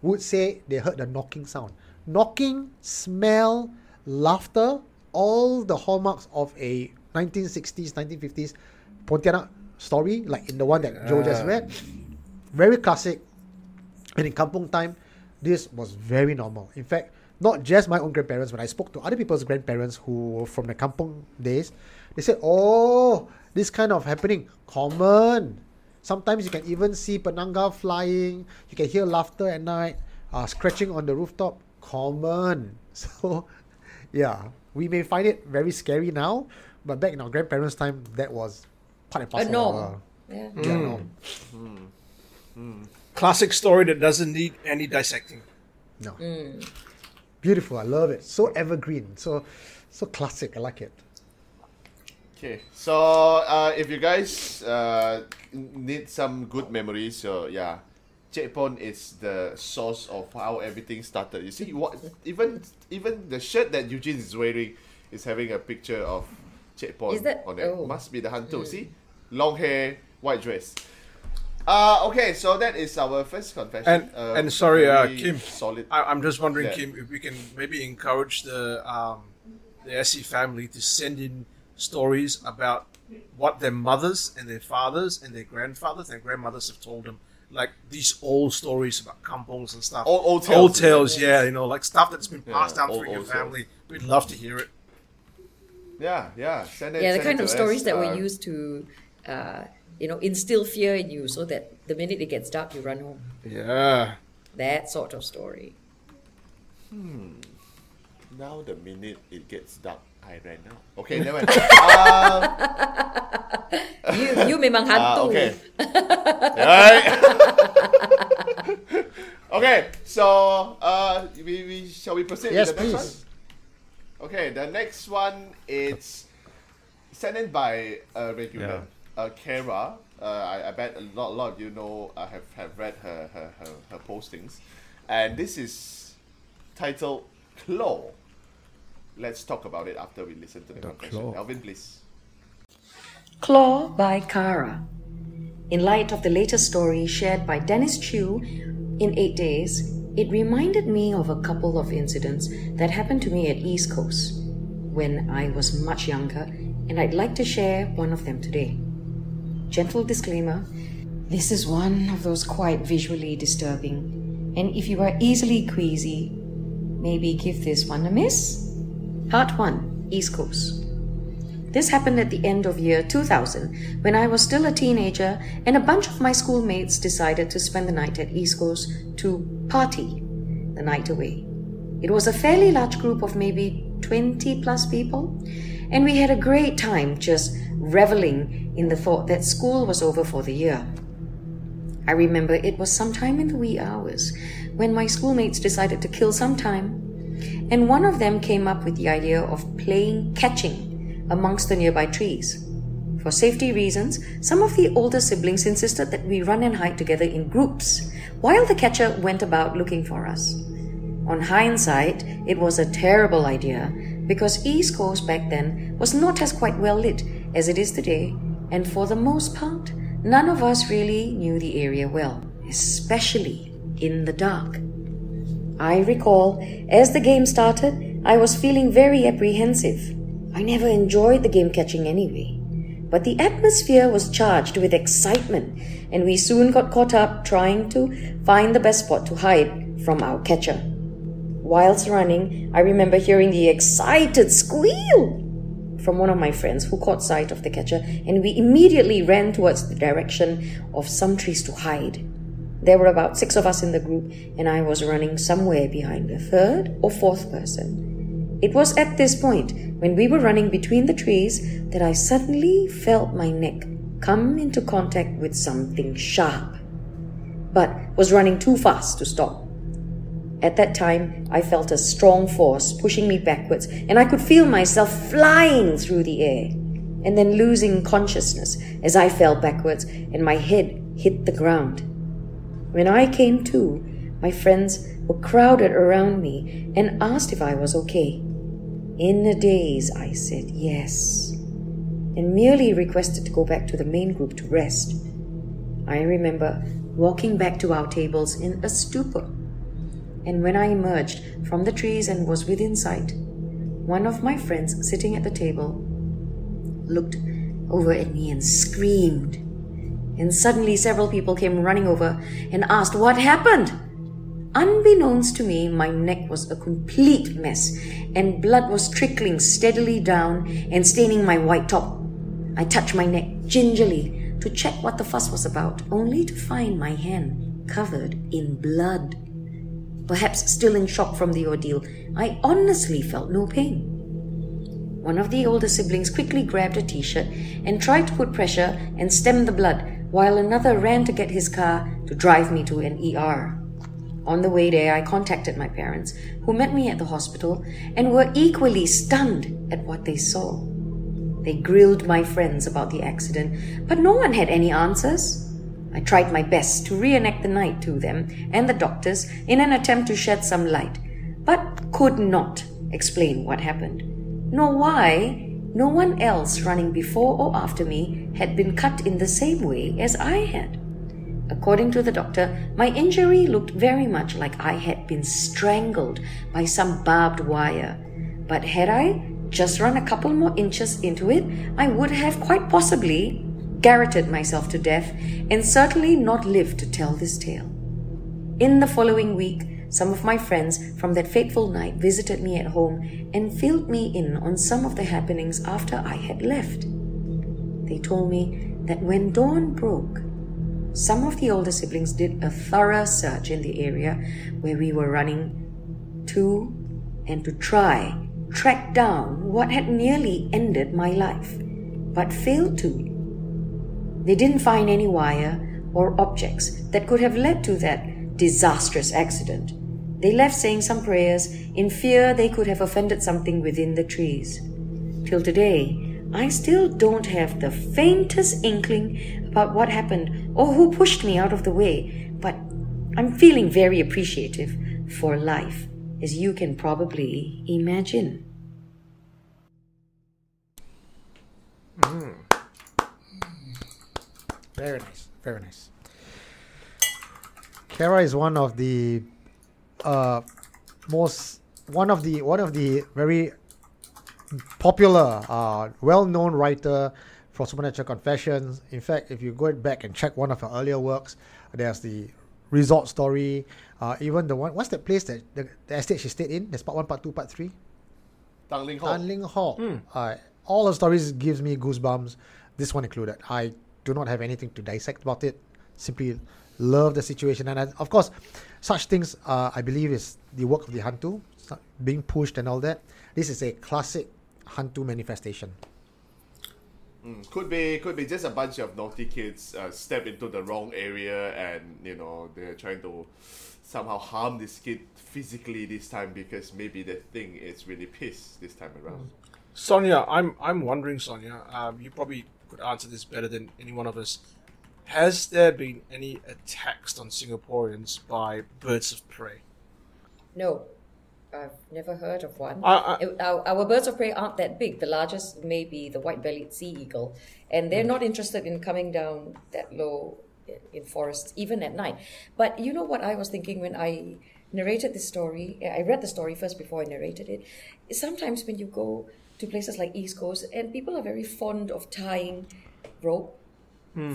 would say they heard the knocking sound, knocking, smell, laughter all the hallmarks of a 1960s, 1950s Pontianak story, like in the one that Joe just ah. read. Very classic. And in Kampung time, this was very normal. In fact, not just my own grandparents, when I spoke to other people's grandparents who were from the Kampung days, they said, Oh, this kind of happening, common. Sometimes you can even see penanggal flying, you can hear laughter at night, uh, scratching on the rooftop, common. So, yeah, we may find it very scary now, but back in our grandparents' time, that was part and parcel. A norm. of Yeah. uh, yeah, norm. Classic story that doesn't need any dissecting. No. Beautiful. I love it. So evergreen. So so classic. I like it. Okay, so uh, if you guys uh, need some good memories, so yeah, Chepon is the source of how everything started. You see, what even even the shirt that Eugene is wearing is having a picture of Chepon Is that- on it. oh. Must be the Hantu. See, long hair, white dress. Uh, okay, so that is our first confession. And Uh, and sorry, uh, Kim. Solid. I, I'm just wondering, Yeah. Kim, if we can maybe encourage the um, the SC family to send in stories about what their mothers and their fathers and their grandfathers and grandmothers have told them, like these old stories about kampongs and stuff. Old- old tales, Old tales, yeah, you know, like stuff that's been Yeah, passed down old- through your old tales. family. We'd love to hear it. yeah, yeah. Send it, Yeah, the send kind to of us. stories that Uh, were used to, uh, you know, instill fear in you, so that the minute it gets dark, you run home. Yeah. That sort of story. Hmm. Now the minute it gets dark, I ran out. Okay, never mind. um, You, you memang hantu. Ah, okay. Alright. okay, so uh, we, we shall we proceed Yes, with the next please. one? Okay, the next one is sent in by a regular, uh, Cara. Uh, I, I bet a lot, a lot of you know uh, have, have read her, her, her, her postings. And this is titled Claw. Let's talk about it after we listen to the, The confession. Claw. Alvin, please. Claw by Cara. In light of the latest story shared by Dennis Chew in Eight Days, it reminded me of a couple of incidents that happened to me at East Coast when I was much younger, and I'd like to share one of them today. Gentle disclaimer this is one of those quite visually disturbing, and if you are easily queasy, maybe give this one a miss. Part 1 East Coast. This happened at the end of year 2000 when I was still a teenager and a bunch of my schoolmates decided to spend the night at East Coast to party the night away. It was a fairly large group of maybe 20 plus people, and we had a great time just reveling in the thought that school was over for the year. I remember it was sometime in the wee hours when my schoolmates decided to kill some time, and one of them came up with the idea of playing catching amongst the nearby trees. For safety reasons, some of the older siblings insisted that we run and hide together in groups, while the catcher went about looking for us. On hindsight, it was a terrible idea because East Coast back then was not as quite well lit as it is today, and for the most part, none of us really knew the area well, especially in the dark. I recall, as the game started, I was feeling very apprehensive. I never enjoyed the game catching anyway. But the atmosphere was charged with excitement, and we soon got caught up trying to find the best spot to hide from our catcher. Whilst running, I remember hearing the excited squeal from one of my friends who caught sight of the catcher, and we immediately ran towards the direction of some trees to hide. There were about six of us in the group, and I was running somewhere behind the third or fourth person. It was at this point, when we were running between the trees, that I suddenly felt my neck come into contact with something sharp, but was running too fast to stop. At that time, I felt a strong force pushing me backwards, and I could feel myself flying through the air, and then losing consciousness as I fell backwards and my head hit the ground. When I came to, my friends were crowded around me and asked if I was okay. In a daze, I said yes, and merely requested to go back to the main group to rest. I remember walking back to our tables in a stupor and when I emerged from the trees and was within sight, one of my friends sitting at the table looked over at me and screamed. And suddenly, several people came running over and asked what happened. Unbeknownst to me, my neck was a complete mess, and blood was trickling steadily down and staining my white top. I touched my neck gingerly to check what the fuss was about, only to find my hand covered in blood. Perhaps still in shock from the ordeal, I honestly felt no pain. One of the older siblings quickly grabbed a t shirt and tried to put pressure and stem the blood, while another ran to get his car to drive me to an ER. On the way there, I contacted my parents, who met me at the hospital and were equally stunned at what they saw. They grilled my friends about the accident, but no one had any answers. I tried my best to reenact the night to them and the doctors in an attempt to shed some light, but could not explain what happened, nor why no one else running before or after me had been cut in the same way as I had. According to the doctor, my injury looked very much like I had been strangled by some barbed wire. But had I just run a couple more inches into it, I would have quite possibly garroted myself to death and certainly not lived to tell this tale. In the following week, some of my friends from that fateful night visited me at home and filled me in on some of the happenings after I had left. They told me that when dawn broke, some of the older siblings did a thorough search in the area where we were running to and to try track down what had nearly ended my life, but failed to. They didn't find any wire or objects that could have led to that disastrous accident. They left saying some prayers in fear they could have offended something within the trees. Till today, I still don't have the faintest inkling about what happened or who pushed me out of the way, but I'm feeling very appreciative for life, as you can probably imagine. Mm. Very nice. Very nice. Cara is one of the uh, most one of the one of the very popular, uh, well-known writer for Supernatural Confessions. In fact, if you go back and check one of her earlier works, there's the resort story. Uh, even the one, what's that place that the, the estate she stayed in? There's part one, part two, part three. Tanglin Halt. Tanling Hall. Uh, all the stories gives me goosebumps. This one included. I do not have anything to dissect about it. Simply love the situation, and I, of course, such things uh, I believe is the work of the Hantu, so- being pushed and all that. This is a classic Hantu manifestation. Mm, Could be, could be just a bunch of naughty kids uh, step into the wrong area, and you know they're trying to somehow harm this kid physically this time because maybe the thing is really pissed this time around. Sonia, I'm I'm wondering, Sonia. Um, you probably could answer this better than any one of us. Has there been any attacks on Singaporeans by birds of prey? No, I've never heard of one. I- I- our, our birds of prey aren't that big. The largest may be the white-bellied sea eagle, and they're hmm. not interested in coming down that low in- in forests, even at night. But you know what I was thinking when I narrated this story? Eh, I read the story first before I narrated it. Sometimes when you go to places like East Coast, and people are very fond of tying rope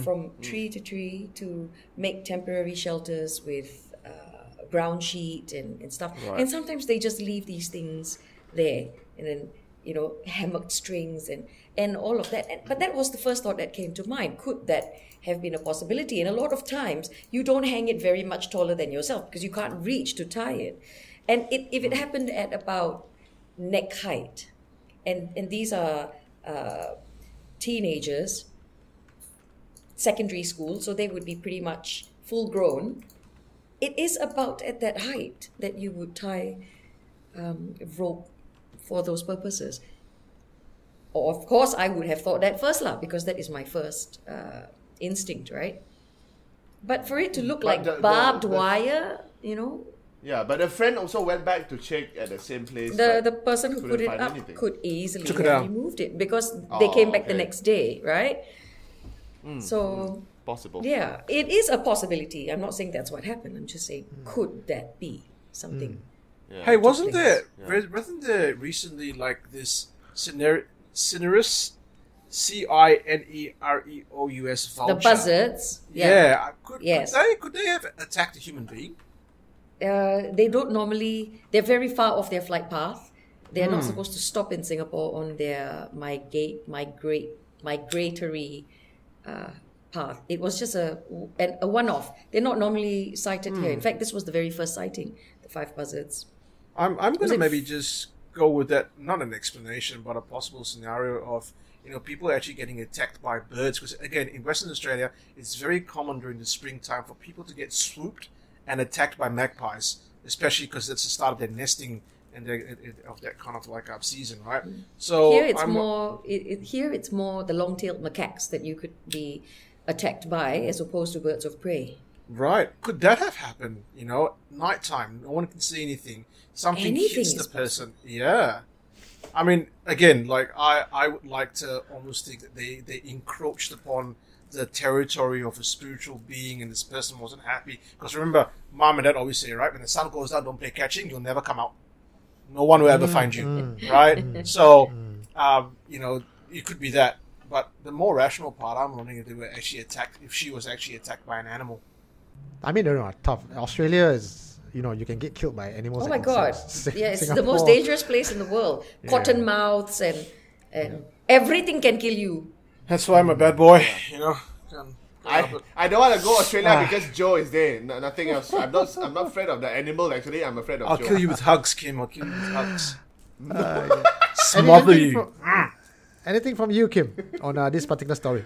from tree to tree to make temporary shelters with uh, ground sheet and, and stuff. And sometimes they just leave these things there and then, you know, hammock strings and, and all of that. And, but that was the first thought that came to mind. Could that have been a possibility? And a lot of times you don't hang it very much taller than yourself because you can't reach to tie it. And it, if it happened at about neck height, and, and these are uh, teenagers secondary school, so they would be pretty much full grown. It is about at that height that you would tie um, rope for those purposes. Or of course, I would have thought that first, lah, because that is my first uh, instinct, right? But for it to look But like the- the- barbed the- wire, you know, Yeah, but a friend also went back to check at the same place. the the person who put it up anything. could easily Took it have out. removed it because they Oh, came back the next day, right? Mm, So possible. Yeah, it is a possibility. I'm not saying that's what happened. I'm just saying, Hmm. could that be something Yeah. Hey, wasn't things. there Yeah. re- wasn't there recently like this Ciner- Cinereous, C I N E R E O U S vulture? The buzzards. Yeah. Yeah. Could, Yes. could they could they have attacked a human being? Uh, they don't normally. They're very far off their flight path. They're not supposed to stop in Singapore on their migrate migrate migratory uh, path. It was just a a, a one-off. They're not normally sighted here. In Hmm. fact, this was the very first sighting. The five buzzards. I'm I'm gonna maybe f- just go with that. Not an explanation, but a possible scenario of you know people actually getting attacked by birds. Because again, in Western Australia, it's very common during the springtime for people to get swooped and attacked by magpies, especially because it's the start of their nesting and their, it, it- of that kind of like up season, right? Mm. So here it's I'm- more. It, it, here it's more the long-tailed macaques that you could be attacked by, as opposed to birds of prey. Right. Could that have happened? You know, nighttime, no one can see anything. Something Anything hits the person. Yeah. I mean, again, like I, I would like to almost think that they, they encroached upon the territory of a spiritual being, and this person wasn't happy. Because remember, mom and dad always say, right, when the sun goes down, don't play catching, you'll never come out. No one will ever mm. find you, mm. right? Mm. So, um, you know, it could be that. But the more rational part, I'm wondering if they were actually attacked, if she was actually attacked by an animal. I mean, no, no, tough. Australia is, you know, you can get killed by animals. Oh my god! insects. Sing- Yeah, it's the most dangerous place in the world. Cottonmouths and and everything can kill you. That's why I'm a bad boy, you know. Can't- I, I don't want to go Australia because Joe is there. No, nothing else. I'm not. I'm not afraid of the animal. Actually, I'm afraid of I'll Joe. kill you with hugs, Kim. I'll kill you with hugs. Any- Smother anything you. From, anything from you, Kim, on uh, this particular story?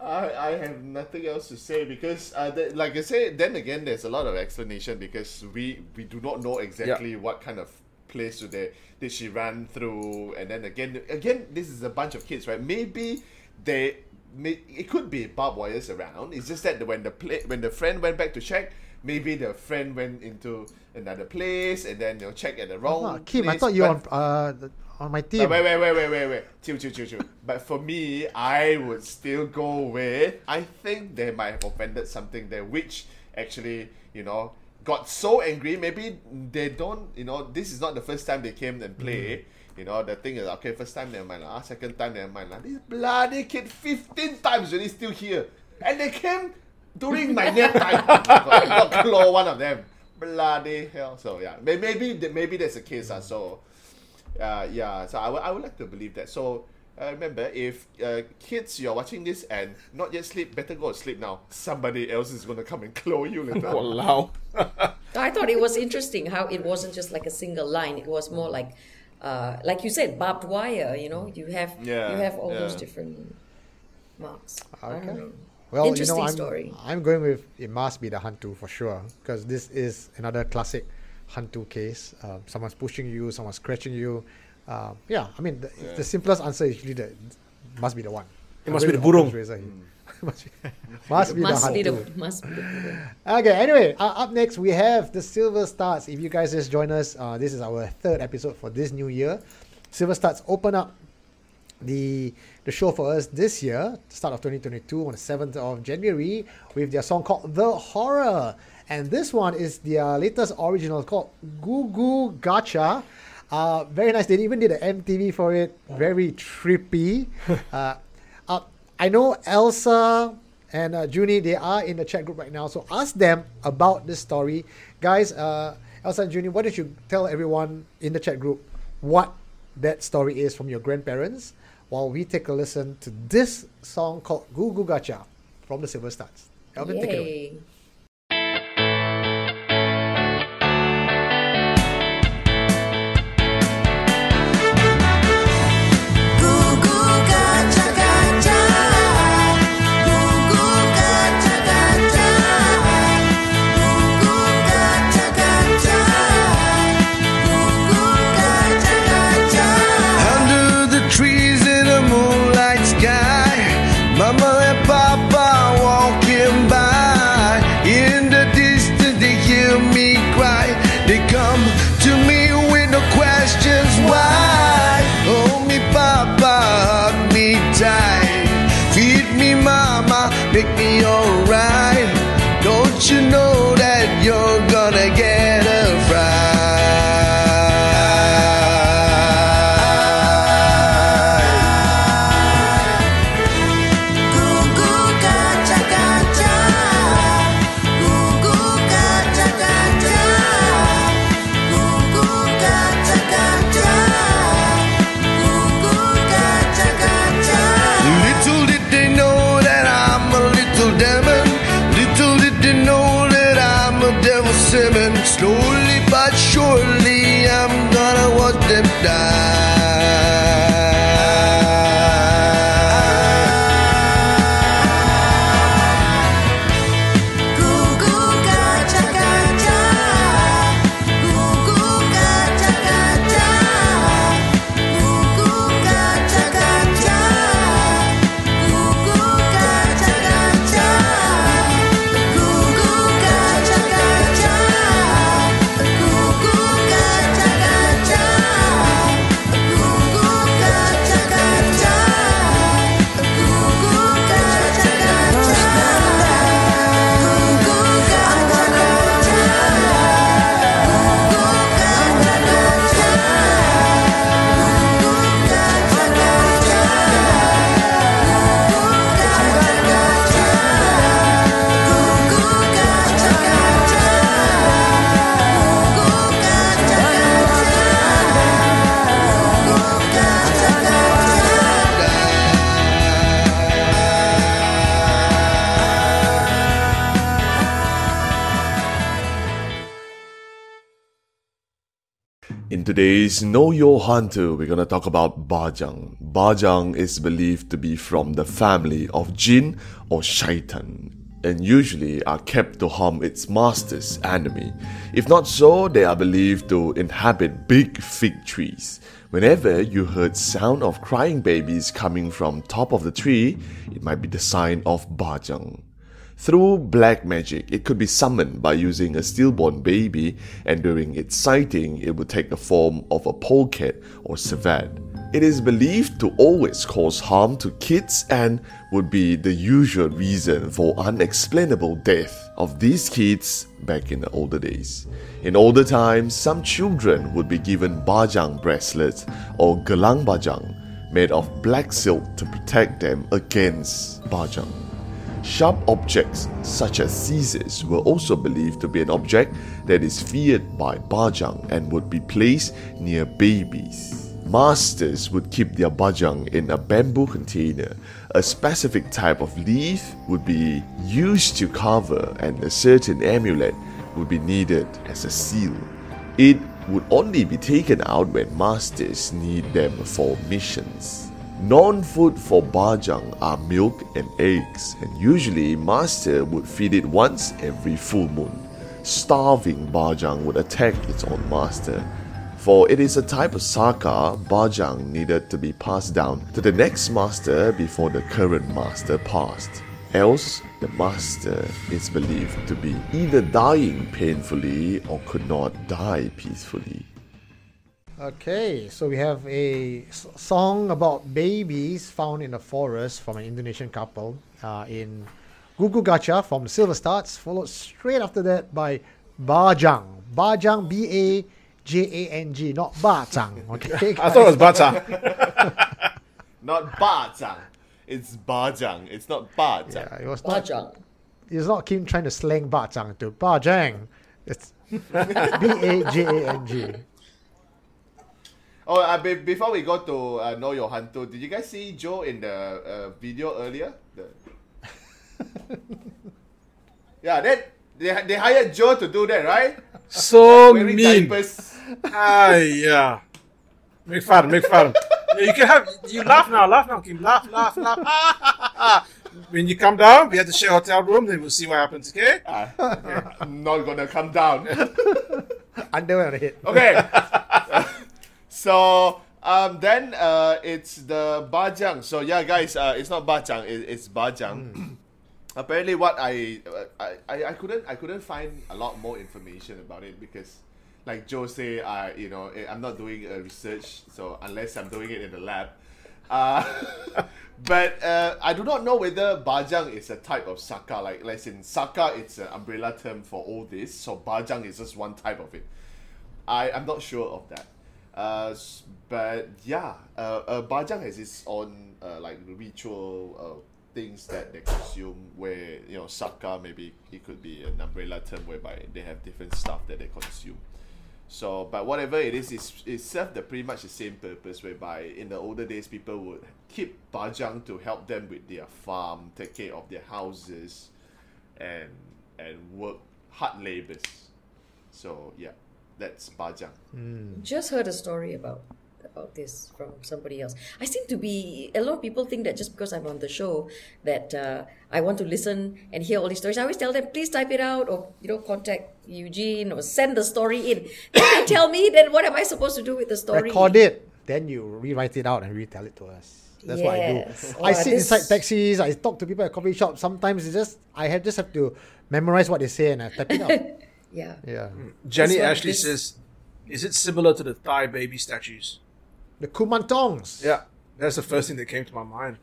I, I have nothing else to say because, uh, the, like I say, then again, there's a lot of explanation because we we do not know exactly what kind of place did did she run through, and then again, again, this is a bunch of kids, right? Maybe they, may, it could be barbed wires around. It's just that when the play, when the friend went back to check, maybe the friend went into another place and then you know check at the wrong. Ah, Kim, I thought you were on, uh, on my team. wait, wait, wait, wait, wait, wait. Chill, chill, chill, chill. But for me, I would still go with. I think they might have offended something there, which actually, you know, got so angry. Maybe they don't, you know, this is not the first time they came and play. You know, the thing is, okay, first time, never mind. lah. Second time, never mind. lah. This bloody kid, 15 times and he's still here. And they came during my nap time. I got claw one of them. Bloody hell. So, yeah, maybe, maybe that's the case. Uh, so, uh, yeah, so I would- I would like to believe that. So uh, remember, if uh, kids you're watching this and not yet sleep, better go to sleep now. Somebody else is gonna come and claw you later. Walao. I thought it was interesting how it wasn't just like a single line. It was more like, uh, like you said, barbed wire. You know, you have Yeah, you have all those different marks. Okay. know. Well, you Interesting know, I'm, story. I'm going with it must be the Hantu for sure because this is another classic Hantu case. Um, someone's pushing you, someone's scratching you. Um, yeah, I mean, the, Yeah. the simplest answer is usually the must be the one. It must be the Occam's burung. razor here. Must be, must be Must the be Hantu. the must be the. Okay, anyway, uh, up next we have the Silver Stars. If you guys just join us, uh, this is our third episode for this new year. Silver Stars open up the the show for us this year, start of 2022 on the 7th of January, with their song called The Horror. And this one is their latest original called Goo Goo Gacha. Uh, very nice. They even did an MTV for it. Very trippy. uh, I know Elsa and uh, Junie, they are in the chat group right now. So ask them about this story. Guys, uh, Elsa and Junie, why don't you tell everyone in the chat group what that story is from your grandparents while we take a listen to this song called Goo Goo Gacha from the Silver Stars. Elvin, take it away. Today's Know Your Hantu, we're gonna talk about Bajang. Bajang is believed to be from the family of Jin or Shaitan, and usually are kept to harm its master's enemy. If not so, they are believed to inhabit big fig trees. Whenever you heard sound of crying babies coming from top of the tree, it might be the sign of Bajang. Through black magic, it could be summoned by using a stillborn baby, and during its sighting, it would take the form of a polecat or civet. It is believed to always cause harm to kids and would be the usual reason for unexplainable death of these kids back in the older days. In older times, some children would be given bajang bracelets or gelang bajang made of black silk to protect them against bajang. Sharp objects such as scissors were also believed to be an object that is feared by Bajang and would be placed near babies. Masters would keep their bajang in a bamboo container. A specific type of leaf would be used to cover, and a certain amulet would be needed as a seal. It would only be taken out when masters need them for missions. Non food for Bajang are milk and eggs, and usually master would feed it once every full moon. Starving Bajang would attack its own master. For it is a type of saka, Bajang needed to be passed down to the next master before the current master passed. Else, the master is believed to be either dying painfully or could not die peacefully. Okay, so we have a s- song about babies found in the forest from an Indonesian couple uh, in Goo Goo Gacha from Silver Stars, followed straight after that by Bajang. Bajang, B A J A N G, not Bajang. Okay, I thought it was butter. Not Bajang. It's Bajang. It's not Bajang. Yeah, it was not. Bajang. It's not Kim trying to slang Bajang to Bajang. It's B A J A N G. Oh, uh, be- before we go to uh, Know Your Hantu, did you guys see Joe in the uh, video earlier? The... yeah, that they, they hired Joe to do that, right? So Wearing mean. diapers. Ah, yeah. Make fun, make fun. You can have, you laugh now, laugh now, Kim. Laugh, laugh, laugh. when you come down, we have to share hotel room, then we'll see what happens, okay? I'm not gonna come down. Underwear on the head. Okay. So um, then uh, it's the bajang. So yeah, guys, uh, it's not bajang. It, it's bajang. Apparently, what I, uh, I I I couldn't I couldn't find a lot more information about it because, like Joe say, I you know eh, I'm not doing a research. So unless I'm doing it in the lab. Uh, but uh, I do not know whether bajang is a type of saka. Like, like in saka, it's an umbrella term for all this. So bajang is just one type of it. I I'm not sure of that. Uh, but yeah, uh, uh, Bajang has its own uh, like ritual uh, things that they consume. Where you know Saka maybe it could be an umbrella term whereby they have different stuff that they consume. So, but whatever it is, it's, it served the pretty much the same purpose. Whereby in the older days, people would keep Bajang to help them with their farm, take care of their houses, and and work hard labors. So yeah, that's Bajang. Just heard a story about about this from somebody else. I seem to be a lot of people think that just because I'm on the show that uh, I want to listen and hear all these stories. I always tell them please type it out or you know contact Eugene or send the story in. Then they tell me then what am I supposed to do with the story? Record it, then you rewrite it out and retell it to us. That's what I do. Yes. I sit this- inside taxis. I talk to people at coffee shops. Sometimes it's just I have just have to memorize what they say and I type it out. Yeah. yeah, Jenny This Ashley this- says, "Is it similar to the Thai baby statues?" the kumantongs. Yeah, that's the first thing that came to my mind.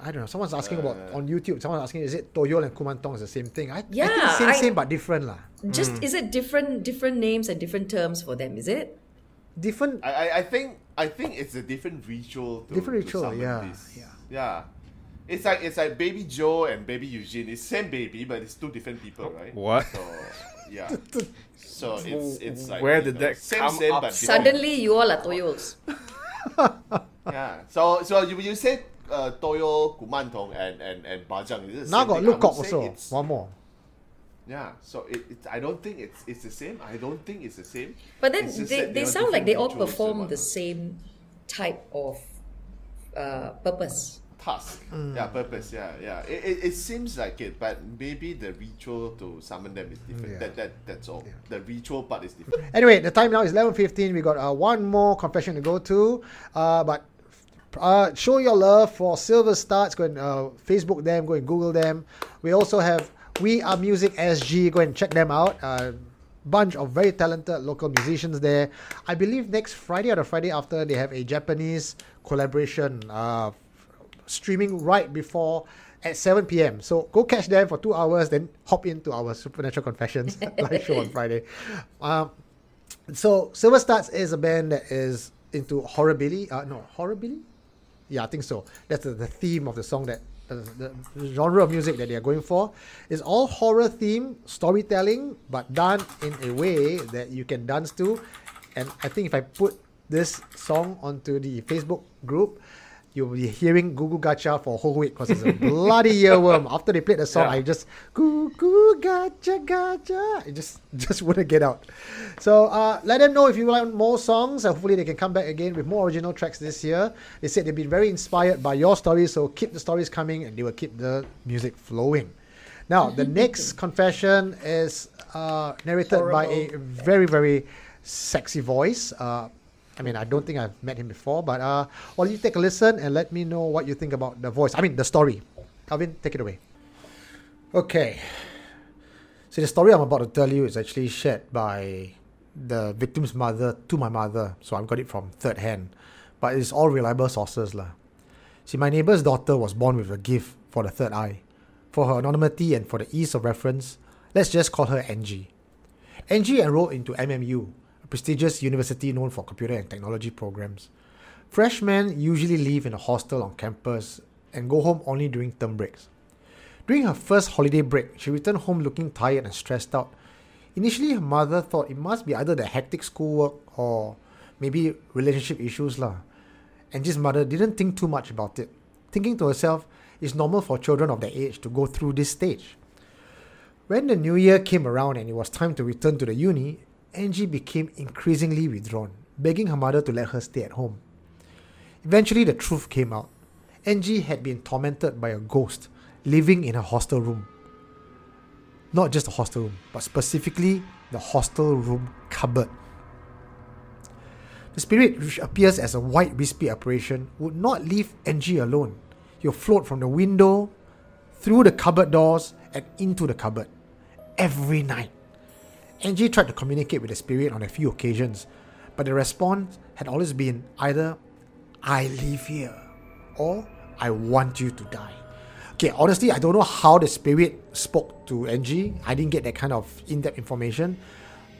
I don't know. Someone's asking about Uh, on YouTube. Someone's asking, is it Toyol and Kumantong is the same thing? I, I Yeah, think same, I- same but different lah. Just is it different different names and different terms for them? Is it? Different. I, I, I think I think it's a different ritual. To, Different to ritual, summon yeah, this. yeah. yeah. It's like it's like baby Joe and baby Eugene. It's same baby, but it's two different people, right? What? So yeah. So it's it's like Where you did know, that same come same up? but. Suddenly you all are toyos. Yeah. So so you you said uh, Toyo, Kumantong, and and and Bajang. Is it the now same got thing? Lukok also. it's- One more. Yeah. So it, it I don't think it's it's the same. I don't think it's the same. But then It's just they, they sound like they all different rituals and perform the same type of uh, purpose. Task. Mm. Yeah, purpose. Yeah, yeah. It, it, it seems like it, but maybe the ritual to summon them is different. Yeah. That that that's all. The ritual part is different. Anyway, the time now is 11.15. We got uh, one more confession to go to. Uh, but uh, show your love for Silver Stars. Go and uh, Facebook them. Go and Google them. We also have We Are Music SG. Go and check them out. Uh, bunch of very talented local musicians there. I believe next Friday or the Friday after they have a Japanese collaboration uh, streaming right before at 7 p.m. So go catch them for two hours, then hop into our Supernatural Confessions live show on Friday. Um, so Silver Stars is a band that is into horrorbilly. Uh, no, horrorbilly. Yeah, I think so. That's the, the theme of the song that the, the genre of music that they are going for is all horror theme storytelling, but done in a way that you can dance to. And I think if I put this song onto the Facebook group, you'll be hearing Goo Goo Gacha for a whole week because it's a bloody earworm. After they played the song, Yeah. I just Goo Goo Gacha Gacha. It just just wouldn't get out. So uh, let them know if you want more songs. Uh, hopefully they can come back again with more original tracks this year. They said they've been very inspired by your stories, so keep the stories coming and they will keep the music flowing. Now the next confession is uh, narrated by a very very sexy voice. Uh, I mean, I don't think I've met him before, but uh, well, you take a listen and let me know what you think about the voice. I mean, the story. Alvin, take it away. Okay. So the story I'm about to tell you is actually shared by the victim's mother to my mother. So I've got it from third hand, but it's all reliable sources lah. See, my neighbor's daughter was born with a gift for the third eye. For her anonymity and for the ease of reference, let's just call her Angie. Angie enrolled into MMU, prestigious university known for computer and technology programs. Freshmen usually live in a hostel on campus and go home only during term breaks. During her first holiday break, she returned home looking tired and stressed out. Initially, her mother thought it must be either the hectic schoolwork or maybe relationship issues lah. Angie's mother didn't think too much about it, thinking to herself, it's normal for children of their age to go through this stage. When the new year came around and it was time to return to the uni, Angie became increasingly withdrawn, begging her mother to let her stay at home. Eventually, the truth came out. Angie had been tormented by a ghost living in her hostel room. Not just the hostel room, but specifically the hostel room cupboard. The spirit, which appears as a white wispy apparition, would not leave Angie alone. He'll float from the window, through the cupboard doors, and into the cupboard. Every night. Angie tried to communicate with the spirit on a few occasions, but the response had always been either, I live here, or I want you to die. Okay, honestly, I don't know how the spirit spoke to Angie. I didn't get that kind of in depth information.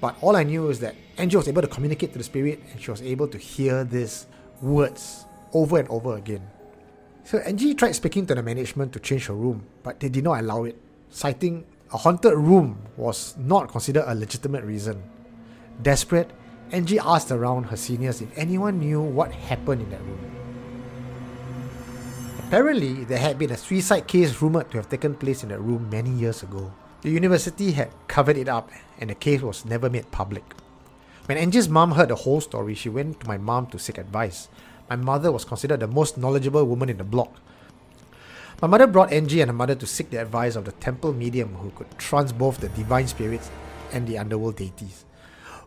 But all I knew is that Angie was able to communicate to the spirit and she was able to hear these words over and over again. So Angie tried speaking to the management to change her room, but they did not allow it, citing a haunted room was not considered a legitimate reason. Desperate, Angie asked around her seniors if anyone knew what happened in that room. Apparently, there had been a suicide case rumored to have taken place in that room many years ago. The university had covered it up and the case was never made public. When Angie's mom heard the whole story, she went to my mom to seek advice. My mother was considered the most knowledgeable woman in the block. My mother brought Angie and her mother to seek the advice of the temple medium who could trance both the divine spirits and the underworld deities.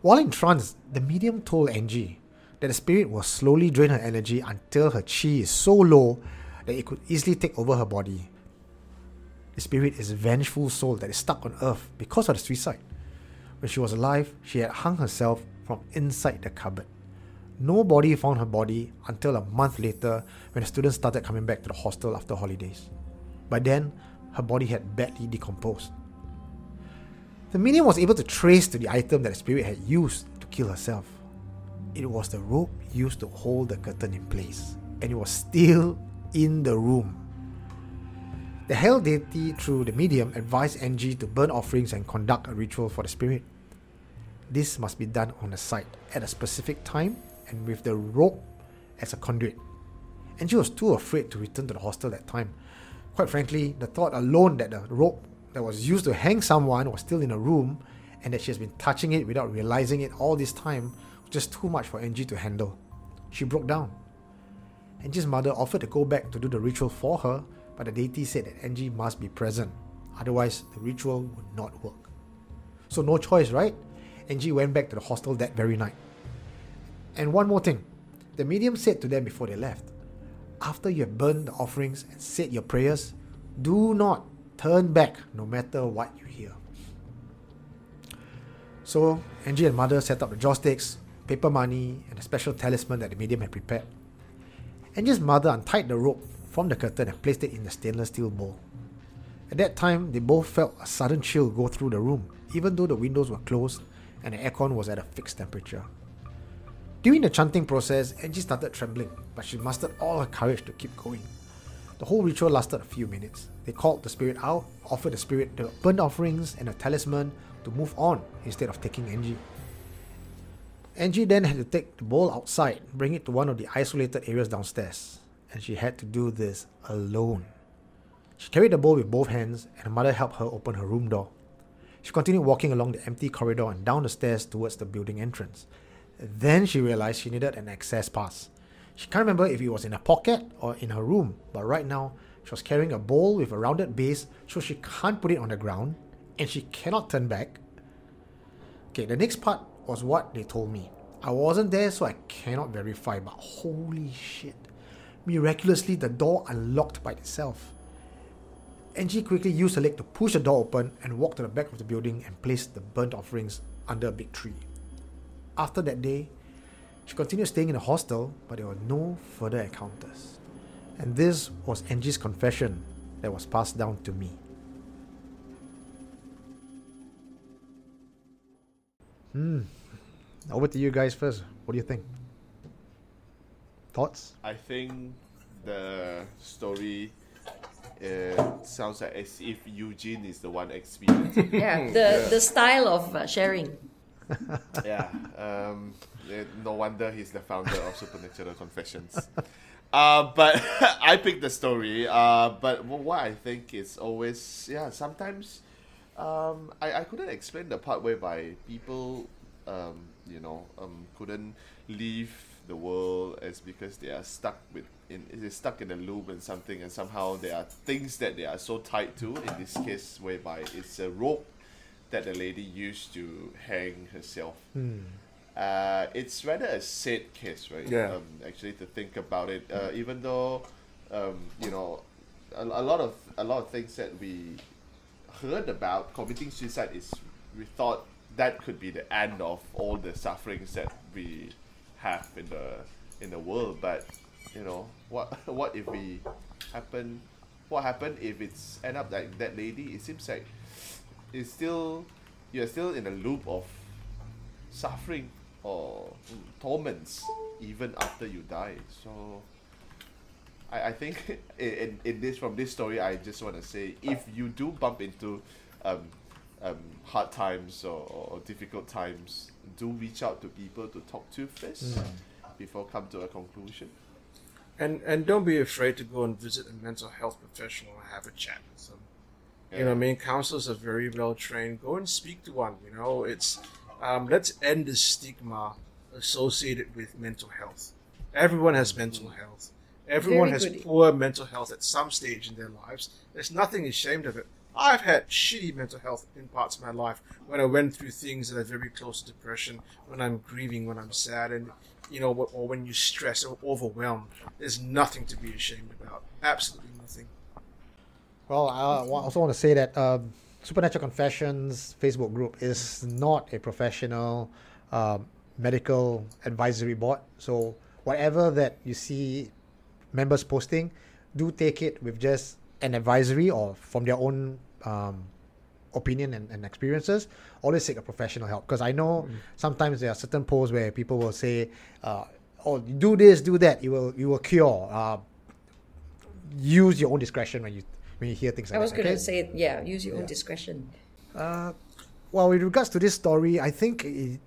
While in trance, the medium told Angie that the spirit will slowly drain her energy until her chi is so low that it could easily take over her body. The spirit is a vengeful soul that is stuck on earth because of the suicide. When she was alive, she had hung herself from inside the cupboard. Nobody found her body until a month later when the students started coming back to the hostel after holidays. By then, her body had badly decomposed. The medium was able to trace to the item that the spirit had used to kill herself. It was the rope used to hold the curtain in place, and it was still in the room. The Hell deity, through the medium, advised Angie to burn offerings and conduct a ritual for the spirit. This must be done on the site at a specific time and with the rope as a conduit. Angie was too afraid to return to the hostel that time. Quite frankly, the thought alone that the rope that was used to hang someone was still in a room and that she has been touching it without realizing it all this time was just too much for Angie to handle. She broke down. Angie's mother offered to go back to do the ritual for her, but the deity said that Angie must be present, otherwise, the ritual would not work. So, no choice, right? Angie went back to the hostel that very night. And one more thing the medium said to them before they left after you have burned the offerings and said your prayers, do not turn back no matter what you hear. So, Angie and mother set up the joss paper money, and a special talisman that the medium had prepared. Angie's mother untied the rope from the curtain and placed it in the stainless steel bowl. At that time, they both felt a sudden chill go through the room, even though the windows were closed and the aircon was at a fixed temperature. During the chanting process, Angie started trembling, but she mustered all her courage to keep going. The whole ritual lasted a few minutes. They called the spirit out, offered the spirit the burnt offerings and a talisman to move on instead of taking Angie. Angie then had to take the bowl outside, bring it to one of the isolated areas downstairs, and she had to do this alone. She carried the bowl with both hands, and her mother helped her open her room door. She continued walking along the empty corridor and down the stairs towards the building entrance. Then she realized she needed an access pass. She can't remember if it was in a pocket or in her room, but right now she was carrying a bowl with a rounded base, so she can't put it on the ground and she cannot turn back. Okay, the next part was what they told me. I wasn't there, so I cannot verify, but holy shit. Miraculously, the door unlocked by itself. Angie quickly used her leg to push the door open and walked to the back of the building and placed the burnt offerings under a big tree. After that day, she continued staying in the hostel, but there were no further encounters. And this was Angie's confession that was passed down to me. Hmm. Over to you guys first. What do you think? Thoughts? I think the story uh, sounds like as if Eugene is the one experiencing. Yeah, the, the style of uh, sharing. yeah. Um, eh, no wonder he's the founder of Supernatural Confessions. Uh, but I picked the story. Uh, but wh- what I think is always yeah. Sometimes um, I I couldn't explain the part whereby people um, you know um, couldn't leave the world as because they are stuck with in they're stuck in a loop and something and somehow there are things that they are so tied to in this case whereby it's a rope that the lady used to hang herself. Uh, it's rather a sad case, right? Yeah. Um, actually, to think about it, uh, even though, um, you know, a, a lot of a lot of things that we heard about committing suicide is we thought that could be the end of all the sufferings that we have in the in the world. But you know, what what if we happen? What happened if it's end up like that lady? It seems like it's still you're still in a loop of suffering or torments even after you die. So I, I think in, in, this from this story I just want to say if you do bump into um, um, hard times or, or difficult times, do reach out to people to talk to first before come to a conclusion. And and don't be afraid to go and visit a mental health professional and have a chat with them. You know I mean? Counselors are very well trained. Go and speak to one. You know, it's um, let's end the stigma associated with mental health. Everyone has mental health. Everyone has poor mental health at some stage in their lives. There's nothing ashamed of it. I've had shitty mental health in parts of my life when I went through things that are very close to depression, when I'm grieving, when I'm sad, and you know, or when you stress or overwhelmed. There's nothing to be ashamed about. Absolutely nothing. Well, I also want to say that um, Supernatural Confessions Facebook group is not a professional um, medical advisory board. So whatever that you see members posting, do take it with just an advisory or from their own um, opinion and, and experiences. Always seek a professional help because I know sometimes there are certain posts where people will say, uh, "Oh, do this, do that. You will, you will cure." Uh, use your own discretion when you when you hear things like I was going to okay? say, yeah, use your own Yeah. discretion. Well, with regards to this story, I think it,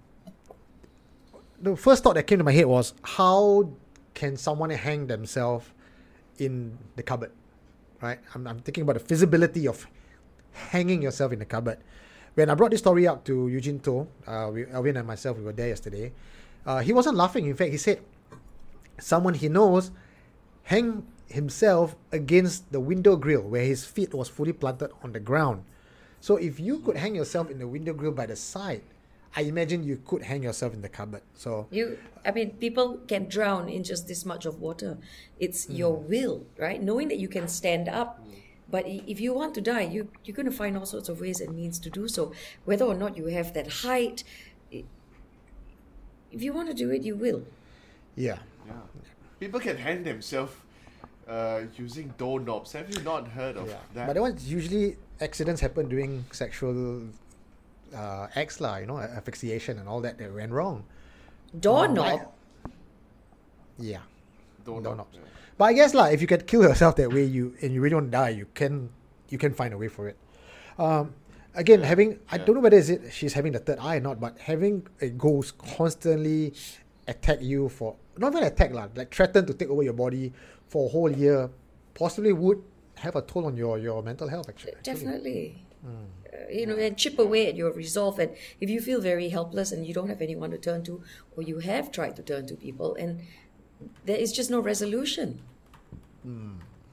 the first thought that came to my head was how can someone hang themselves in the cupboard, right? I'm, I'm thinking about the feasibility of hanging yourself in the cupboard. When I brought this story up to Eugene To, uh, we, Alvin and myself, we were there yesterday. Uh, he wasn't laughing. In fact, he said someone he knows hang himself against the window grill where his feet was fully planted on the ground. So if you could hang yourself in the window grill by the side, I imagine you could hang yourself in the cupboard. So You, I mean, people can drown in just this much of water. It's mm. your will, right? Knowing that you can stand up. But if you want to die, you, you're going to find all sorts of ways and means to do so. Whether or not you have that height, i- if you want to do it, you will. yeah, Yeah. People can hang themselves uh, using doorknobs. Have you not heard of yeah. that? But that one's usually accidents happen during sexual uh, acts, lah. You know, asphyxiation and all that that went wrong. Doorknob. Yeah. Doorknob. doorknobs. Yeah. But I guess like if you can kill yourself that way, you and you really want to die, you can you can find a way for it. Um, again, having I Yeah. don't know whether is it she's having the third eye or not, but having a ghost constantly attack you for not even attack lah, like threaten to take over your body for a whole year, possibly would have a toll on your your mental health. Actually. Definitely. Uh, you know, and chip away at your resolve. And if you feel very helpless and you don't have anyone to turn to, or you have tried to turn to people, and there is just no resolution,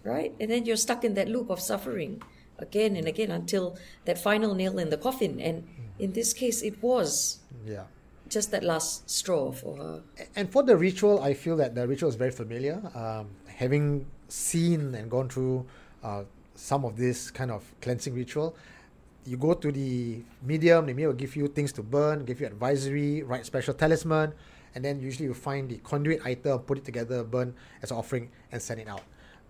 right? And then you're stuck in that loop of suffering again and again until that final nail in the coffin. And in this case, it was Yeah. just that last straw for her. and for the ritual, I feel that the ritual is very familiar. Um, having seen and gone through uh, some of this kind of cleansing ritual, you go to the medium, the medium give you things to burn, give you advisory, write special talisman, and then usually you find the conduit item, put it together, burn as an offering, and send it out.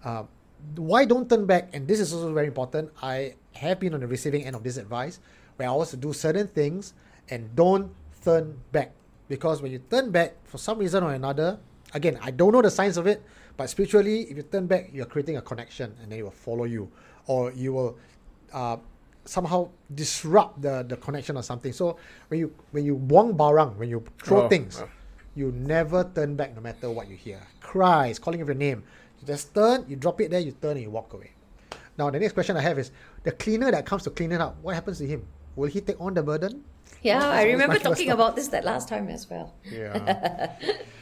Um, why don't turn back? And this is also very important. I have been on the receiving end of this advice where I also do certain things and don't turn back. Because when you turn back for some reason or another, again, I don't know the science of it, but spiritually, if you turn back, you're creating a connection and then it will follow you. Or you will uh, somehow disrupt the, the connection or something. So when you when you buang barang, when you throw Oh, things, oh. you never turn back no matter what you hear. Cries, calling of your name. You just turn, you drop it there, you turn and you walk away. Now the next question I have is the cleaner that comes to clean it up, what happens to him? Will he take on the burden? Yeah, I remember talking about this that last time as well. Yeah.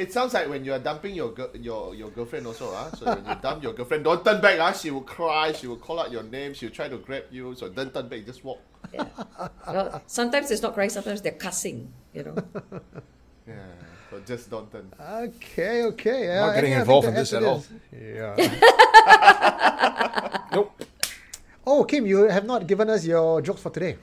It sounds like when you are dumping your girl, your your girlfriend also, ah. So when you dump your girlfriend, don't turn back, ah. She will cry. She will call out your name. She will try to grab you. So don't turn back. Just walk. Yeah. Well, sometimes it's not crying, sometimes they're cussing, you know. Yeah. But just don't turn. okay, okay. Yeah, Not getting yeah, involved in this at all. adds to this. Yeah. Nope. oh, Kim, you have not given us your jokes for today.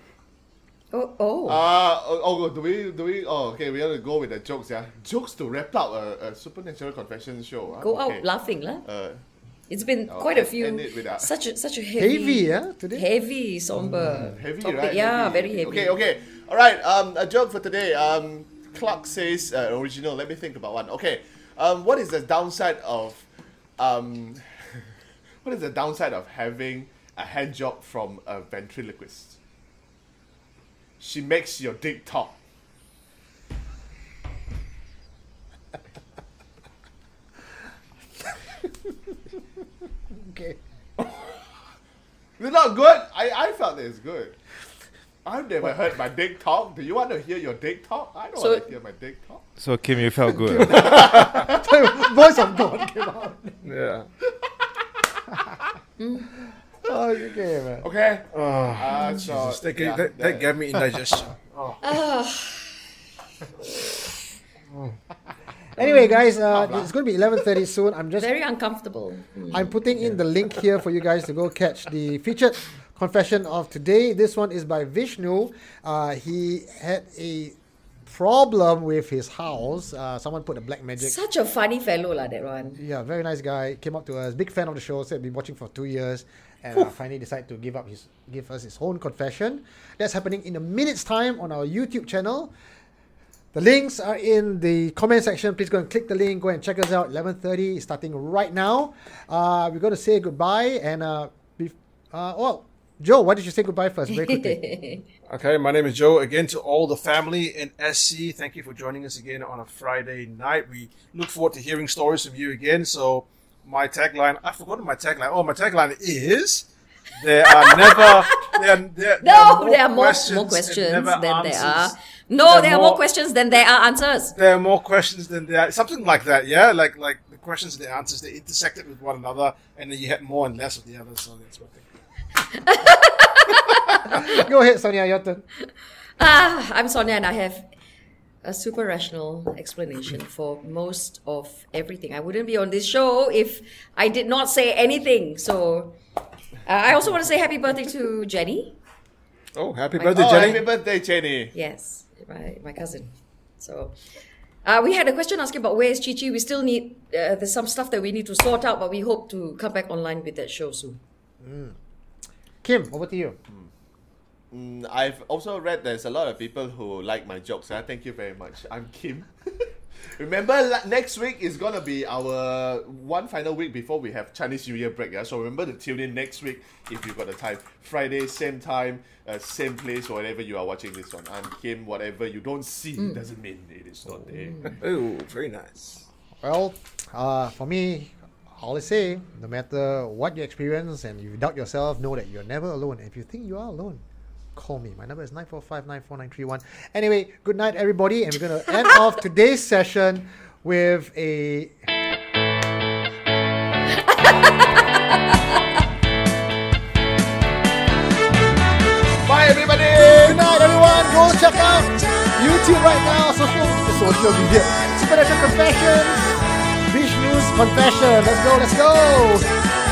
Oh, oh. Uh, oh, oh, do we, do we, oh, okay, we have to go with the jokes, yeah? Jokes to wrap up a, a Supernatural Confession show. ah, Go okay. out laughing, lah. Uh, It's been Oh, quite a few. end it with that. Such a such a heavy, Heavy, yeah, today? heavy, somber heavy, topic. right? Yeah, very heavy. Okay, okay. All right, um, a joke for today. Um, Clark says, uh, original, let me think about one. Okay, um, what is the downside of, um, what is the downside of having a hand job from a ventriloquist? She makes your dick talk. Okay. This It's not good. I, I felt it's good. I've never heard my dick talk. Do you want to hear your dick talk? I don't So- want to hear my dick talk. So Kim, you felt good. Voice of God came out. Yeah. Mm. Oh, you okay, man. Okay. uh, so, Jesus, that, yeah, gave, that, that gave me indigestion. Oh. Anyway, guys, uh, it's going to be 11:30 soon. I'm just Very uncomfortable. I'm putting in the link here for you guys to go catch the featured confession of today. This one is by Vishnu. Uh, he had a problem with his house. Uh, someone put a black magic. Such a funny fellow, lah, that one. Yeah, very nice guy. Came up to us, big fan of the show. Said been watching for two years, and uh, finally decide to give up his, give us his own confession. That's happening in a minute's time on our YouTube channel. The links are in the comment section. Please go and click the link. Go and check us out. 11:30 starting right now. Uh, we're going to say goodbye and uh, be, uh, well, Joe, why did you say goodbye first? Very quickly. Okay, my name is Joe. Again, to all the family in SC, thank you for joining us again on a Friday night. We look forward to hearing stories from you again. So, my tagline, I've forgotten my tagline. Oh, my tagline is there are never, there, are- there, No, there are more, questions more questions never than there answers. are. No, There are there are more more- questions than there are answers. There are more questions than there are. Something like that, yeah? Like like the questions and the answers, they intersected with one another, and then you had more and less of the others. So that's what I think. go ahead, Sonia. Your turn. Ah, I'm Sonia and I have a super rational explanation for most of everything. I wouldn't be on this show if I did not say anything. So uh, I also want to say happy birthday to Jenny. Oh, happy My- birthday, Oh, Jenny. happy birthday, Jenny. Yes, my, my cousin. So uh, we had a question asking about where is Chi Chi. We still need, uh, there's some stuff that we need to sort out, but we hope to come back online with that show soon. Kim, over to you. Mm, I've also read there's a lot of people who like my jokes. Huh? Thank you very much. I'm Kim. Remember, la- next week is gonna be our one final week before we have Chinese New Year break. Yeah? So remember to tune in next week if you've got the time. Friday, same time, uh, same place, wherever you are watching this on. I'm Kim. Whatever you don't see doesn't mean it is not there. Oh, very nice. Well, uh, for me, all I say, no matter what you experience and you doubt yourself, know that you're never alone. If you think you are alone, call me. My number is 945-94931. Anyway, good night, everybody. And we're going to end off today's session with a... Bye, everybody. Good night, everyone. Go check out YouTube right now. Social, social media. Supernatural Confessions. Vishnu's Confession. Let's go, let's go.